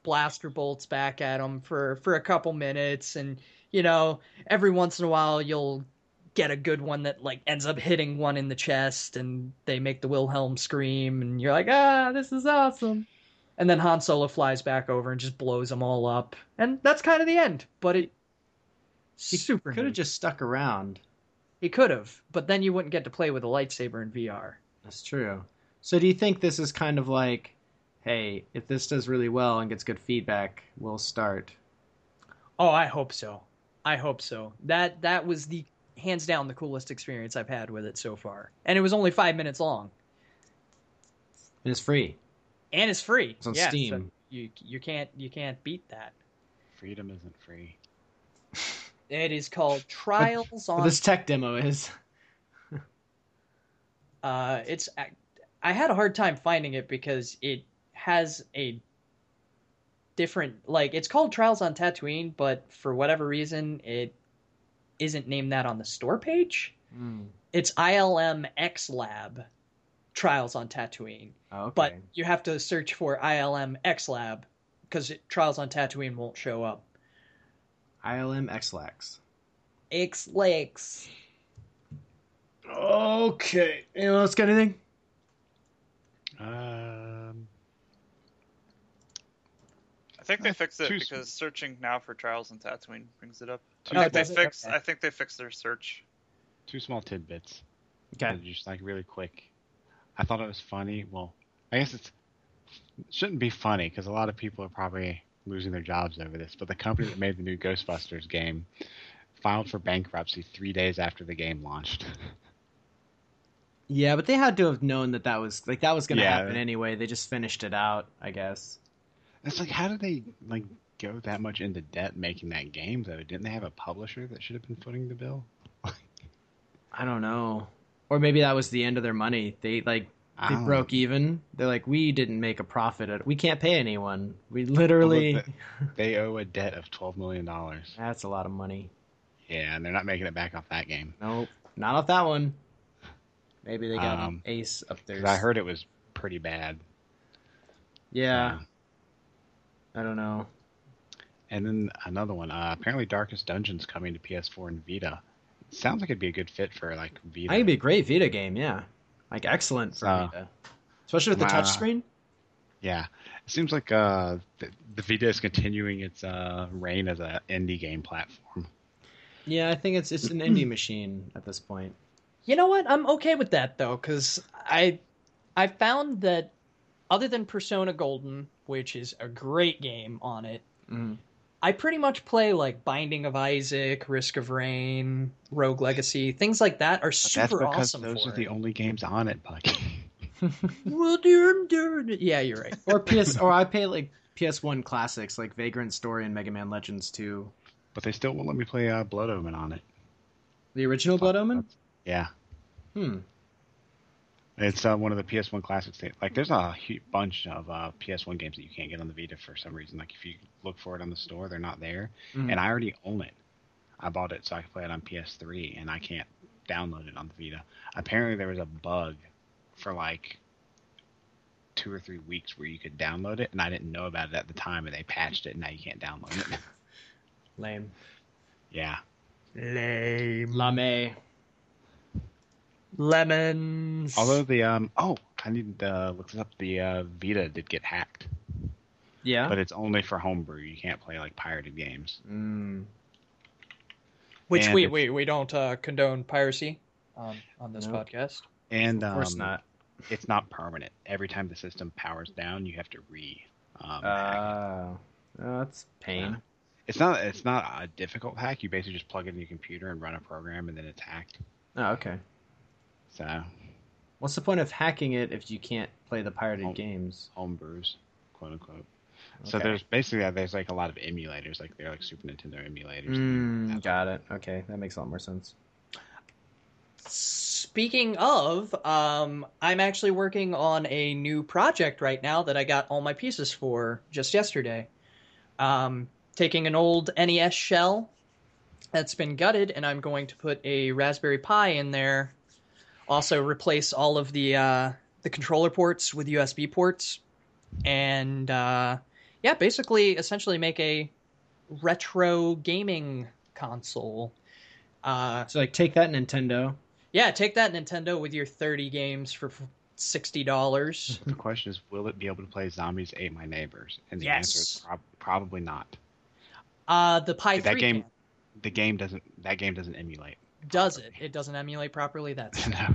blaster bolts back at them for for a couple minutes and you know every once in a while you'll get a good one that like ends up hitting one in the chest and they make the Wilhelm scream and you're like ah this is awesome and then Han Solo flies back over and just blows them all up and that's kind of the end but it super Could have just stuck around. He could have but then you wouldn't get to play with a lightsaber in VR That's true. So do you think this is kind of like, hey, if this does really well and gets good feedback, we'll start? Oh, I hope so. I hope so. That that was the hands down the coolest experience I've had with it so far. And it was only five minutes long. And it's free. And it's free. It's on Yeah, so Steam. you you can't you can't beat that. Freedom isn't free. It is called Trials on this tech demo is. uh it's I, I had a hard time finding it because it has a different like it's called Trials on Tatooine, but for whatever reason it isn't named that on the store page. Hmm. It's ILM X Lab Trials on Tatooine. Oh, okay. But you have to search for ILM X Lab because Trials on Tatooine won't show up. ILM XLAX. X Lakes. Okay. Anyone else got anything? Um, I think they Uh, fixed it too- because searching now for Trials and Tatooine brings it up. Two I think they does it? fixed. Okay. I think they fixed their search. two small tidbits. Okay. that are Just like really quick. I thought it was funny. Well, I guess it's it shouldn't be funny because a lot of people are probably losing their jobs over this. But the company that made the new Ghostbusters game filed for bankruptcy three days after the game launched. Yeah, but they had to have known that that was like that was going to Yeah. happen anyway. They just finished it out, I guess. It's like, how did they like go that much into debt making that game though? Didn't they have a publisher that should have been footing the bill? I don't know. Or maybe that was the end of their money. They like they know. broke even. They're like, we didn't make a profit. At, we can't pay anyone. We literally. Well, They owe a debt of twelve million dollars. That's a lot of money. Yeah, and they're not making it back off that game. Nope, not off that one. Maybe they got Um, Ace up there. I heard it was pretty bad. Yeah, I don't know. And then another one. Uh, apparently, Darkest Dungeon's coming to PS4 and Vita. sounds like it'd be a good fit for like Vita. I think it'd be a great Vita game. Yeah, like excellent for So- Vita, especially with the Uh, touchscreen. Yeah, it seems like uh, the, the Vita is continuing its uh, reign as an indie game platform. Yeah, I think it's it's an indie machine at this point. You know what? I'm okay with that though, because I I found that other than Persona Golden, which is a great game on it, Mhm. I pretty much play like Binding of Isaac, Risk of Rain, Rogue Legacy, things like that are But super that's because awesome. those for are the only games on it, Bucky. Well, dear, I'm doing it. Yeah, you're right. Or PS, or I pay like PS1 classics like Vagrant Story and Mega Man Legends 2. but they still won't let me play uh, Blood Omen on it. The original Blood Omen. Yeah, Hmm. It's uh, one of the PS1 classics. That, like, there's a huge bunch of uh, PS1 games that you can't get on the Vita for some reason. Like, if you look for it on the store, they're not there. Mhm. And I already own it. I bought it so I could play it on PS3, and I can't download it on the Vita. Apparently, there was a bug for like two or three weeks where you could download it, and I didn't know about it at the time, and they patched it, and now you can't download it. Lame. yeah. Lame. Lame. Lemons. Although the um oh I need to look this up. The uh, Vita did get hacked, Yeah. but it's only for homebrew. You can't play like pirated games. Mm. which and we, we we don't uh, condone piracy on on this Nope. podcast. And Of course um, not. It's not permanent. Every time the system powers down, you have to re. Um, hack it. Uh, oh, that's pain. It's not. It's not a difficult hack. You basically just plug it in your computer and run a program, and then it's hacked. Oh, okay. So What's the point of hacking it if you can't play the pirated Oh. games? homebrews, quote unquote. So there's basically uh, there's like a lot of emulators, like they're like Super Nintendo emulators. Mm, got it. Okay, that makes a lot more sense. Speaking of, um, I'm actually working on a new project right now that I got all my pieces for just yesterday. Um, taking an old NES shell that's been gutted, and I'm going to put a Raspberry Pi in there. Also, replace all of the uh, the controller ports with USB ports, and uh, yeah, basically, essentially make a retro gaming console. Uh, So like, take that Nintendo. yeah, take that Nintendo with your 30 games for $60. The question is, will it be able to play Zombies Ate My Neighbors? And the Yes. answer is prob- probably not. Uh, the Pi That 3 game- can. The game doesn't. That game doesn't emulate. Does it. It doesn't emulate properly. That's no.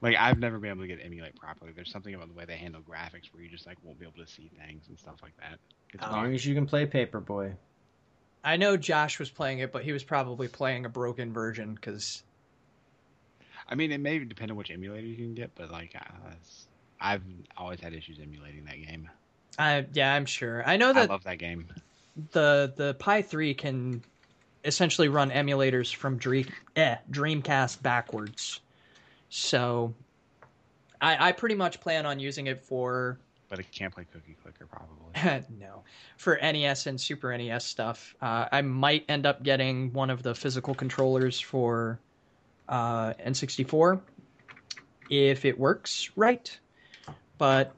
Like I've never been able to get emulate properly. There's something about the way they handle graphics where you just like won't be able to see things and stuff like that. It's As long as you can play Paperboy. I know Josh was playing it, but he was probably playing a broken version because I mean, it may depend on which emulator you can get, but like, uh, I've always had issues emulating that game. I yeah, I'm sure. I know I that love that game. the the Pi 3 can essentially run emulators from Dream eh, Dreamcast backwards. So I I pretty much plan on using it for But it can't play Cookie Clicker probably. no, for NES and Super NES stuff. Uh, I might end up getting one of the physical controllers for uh, N64 if it works right. But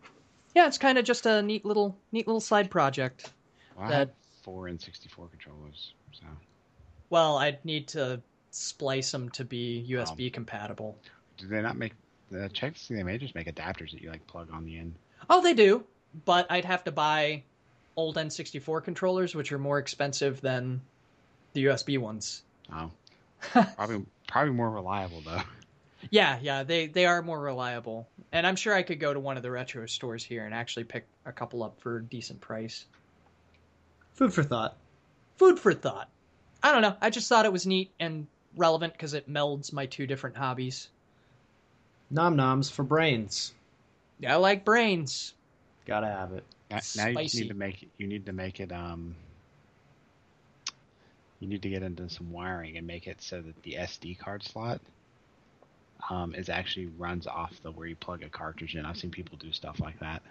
yeah, it's kind of just a neat little neat little side project. Well, That- four N64 controllers, so Well, I'd need to splice them to be USB compatible. do they not make? Uh, check to see they may just make adapters that you like plug on the end. Oh, they do, but I'd have to buy old N64 controllers, which are more expensive than the USB ones. Oh, probably probably more reliable though. Yeah, yeah, they they are more reliable, and I'm sure I could go to one of the retro stores here and actually pick a couple up for a decent price. Food for thought. Food for thought. I don't know. I just thought it was neat and relevant because it melds my two different hobbies. Nom noms for brains. I like brains. Gotta have it. Now, now you need to make it, you need to make it um. You need to get into some wiring and make it so that the SD card slot um, is actually runs off the where you plug a cartridge in. I've seen people do stuff like that.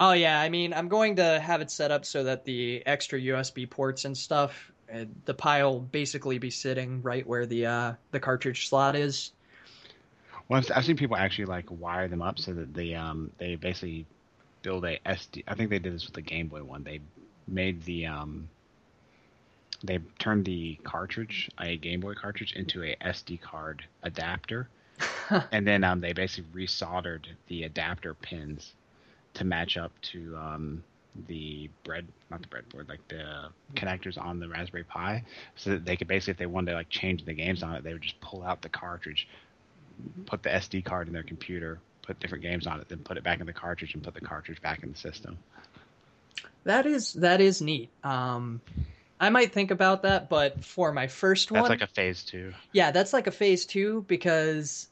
Oh yeah, I mean, I'm going to have it set up so that the extra USB ports and stuff, the pile basically be sitting right where the uh, the cartridge slot is. Well, I've, I've seen people actually like wire them up so that they um they basically build a SD. I think they did this with the Game Boy one. They made the um they turned the cartridge, a Game Boy cartridge, into a SD card adapter, and then um they basically resoldered the adapter pins to match up to um the bread not the breadboard like the connectors on the raspberry pi so that they could basically if they wanted to like change the games on it they would just pull out the cartridge put the SD card in their computer, put different games on it, then put it back in the cartridge and put the cartridge back in the system. That is that is neat. Um, I might think about that, but for my first That's one, that's like a phase two. yeah, that's like a phase two because,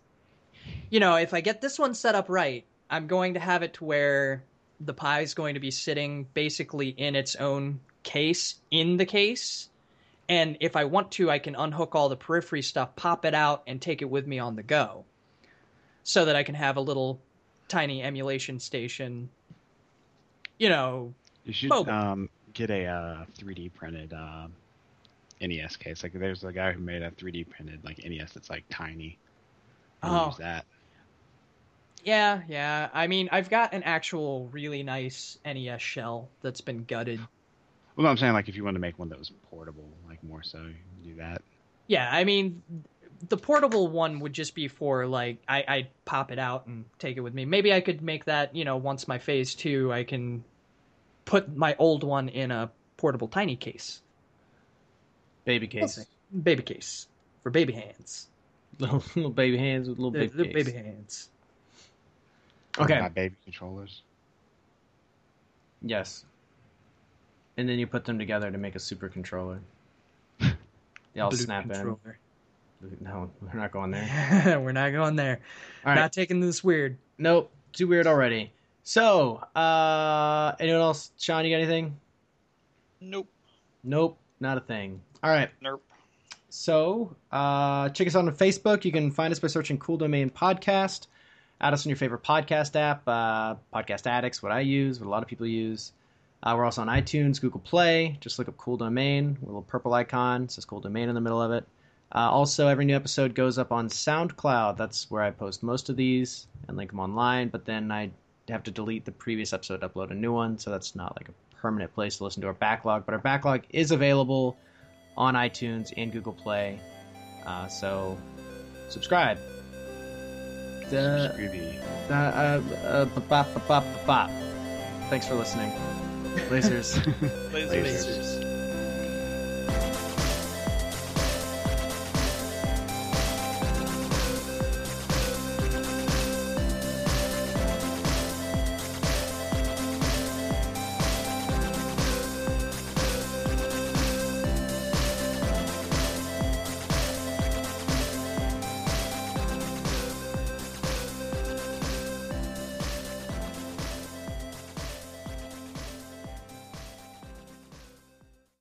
you know, if I get this one set up right, I'm going to have it to where the Pi is going to be sitting basically in its own case in the case. And if I want to, I can unhook all the periphery stuff, pop it out, and take it with me on the go. So that I can have a little tiny emulation station, you know, You should um, get a uh, 3D printed uh, NES case. Like there's a guy who made a 3D printed like NES that's like tiny. Oh. use that. Yeah, yeah. I mean, I've got an actual really nice NES shell that's been gutted. Well, no, I'm saying like if you wanted to make one that was portable, like more so, you do that. Yeah, I mean, the portable one would just be for like I I pop it out and take it with me. Maybe I could make that. You know, once my phase two, I can put my old one in a portable tiny case, Baby case. Okay. baby case for baby hands. Little, little baby hands with little The, big the case. baby hands. Okay. Not baby controllers. Yes. And then you put them together to make a super controller. They all Blue snap in. no, we're not going there. We're not going there. All right. Not taking this weird. Nope. Too weird already. So, uh, anyone else? Sean, you got anything? Nope. Nope. Not a thing. All right. Nope. So, uh, check us out on Facebook. You can find us by searching Cool Domain Podcast. Add us on your favorite podcast app, uh, Podcast Addicts, what I use, what a lot of people use. Uh, we're also on iTunes, Google Play. Just look up Cool Domain, a little purple icon. It says Cool Domain in the middle of it. Uh, also, every new episode goes up on SoundCloud. That's where I post most of these and link them online. But then I have to delete the previous episode, upload a new one. So that's not like a permanent place to listen to our backlog. But our backlog is available on iTunes and Google Play. Uh, so subscribe. The, Scooby. uh, uh, uh, bop, bop, bop, bop, bop. Thanks for listening. Lasers. Lasers. Lasers.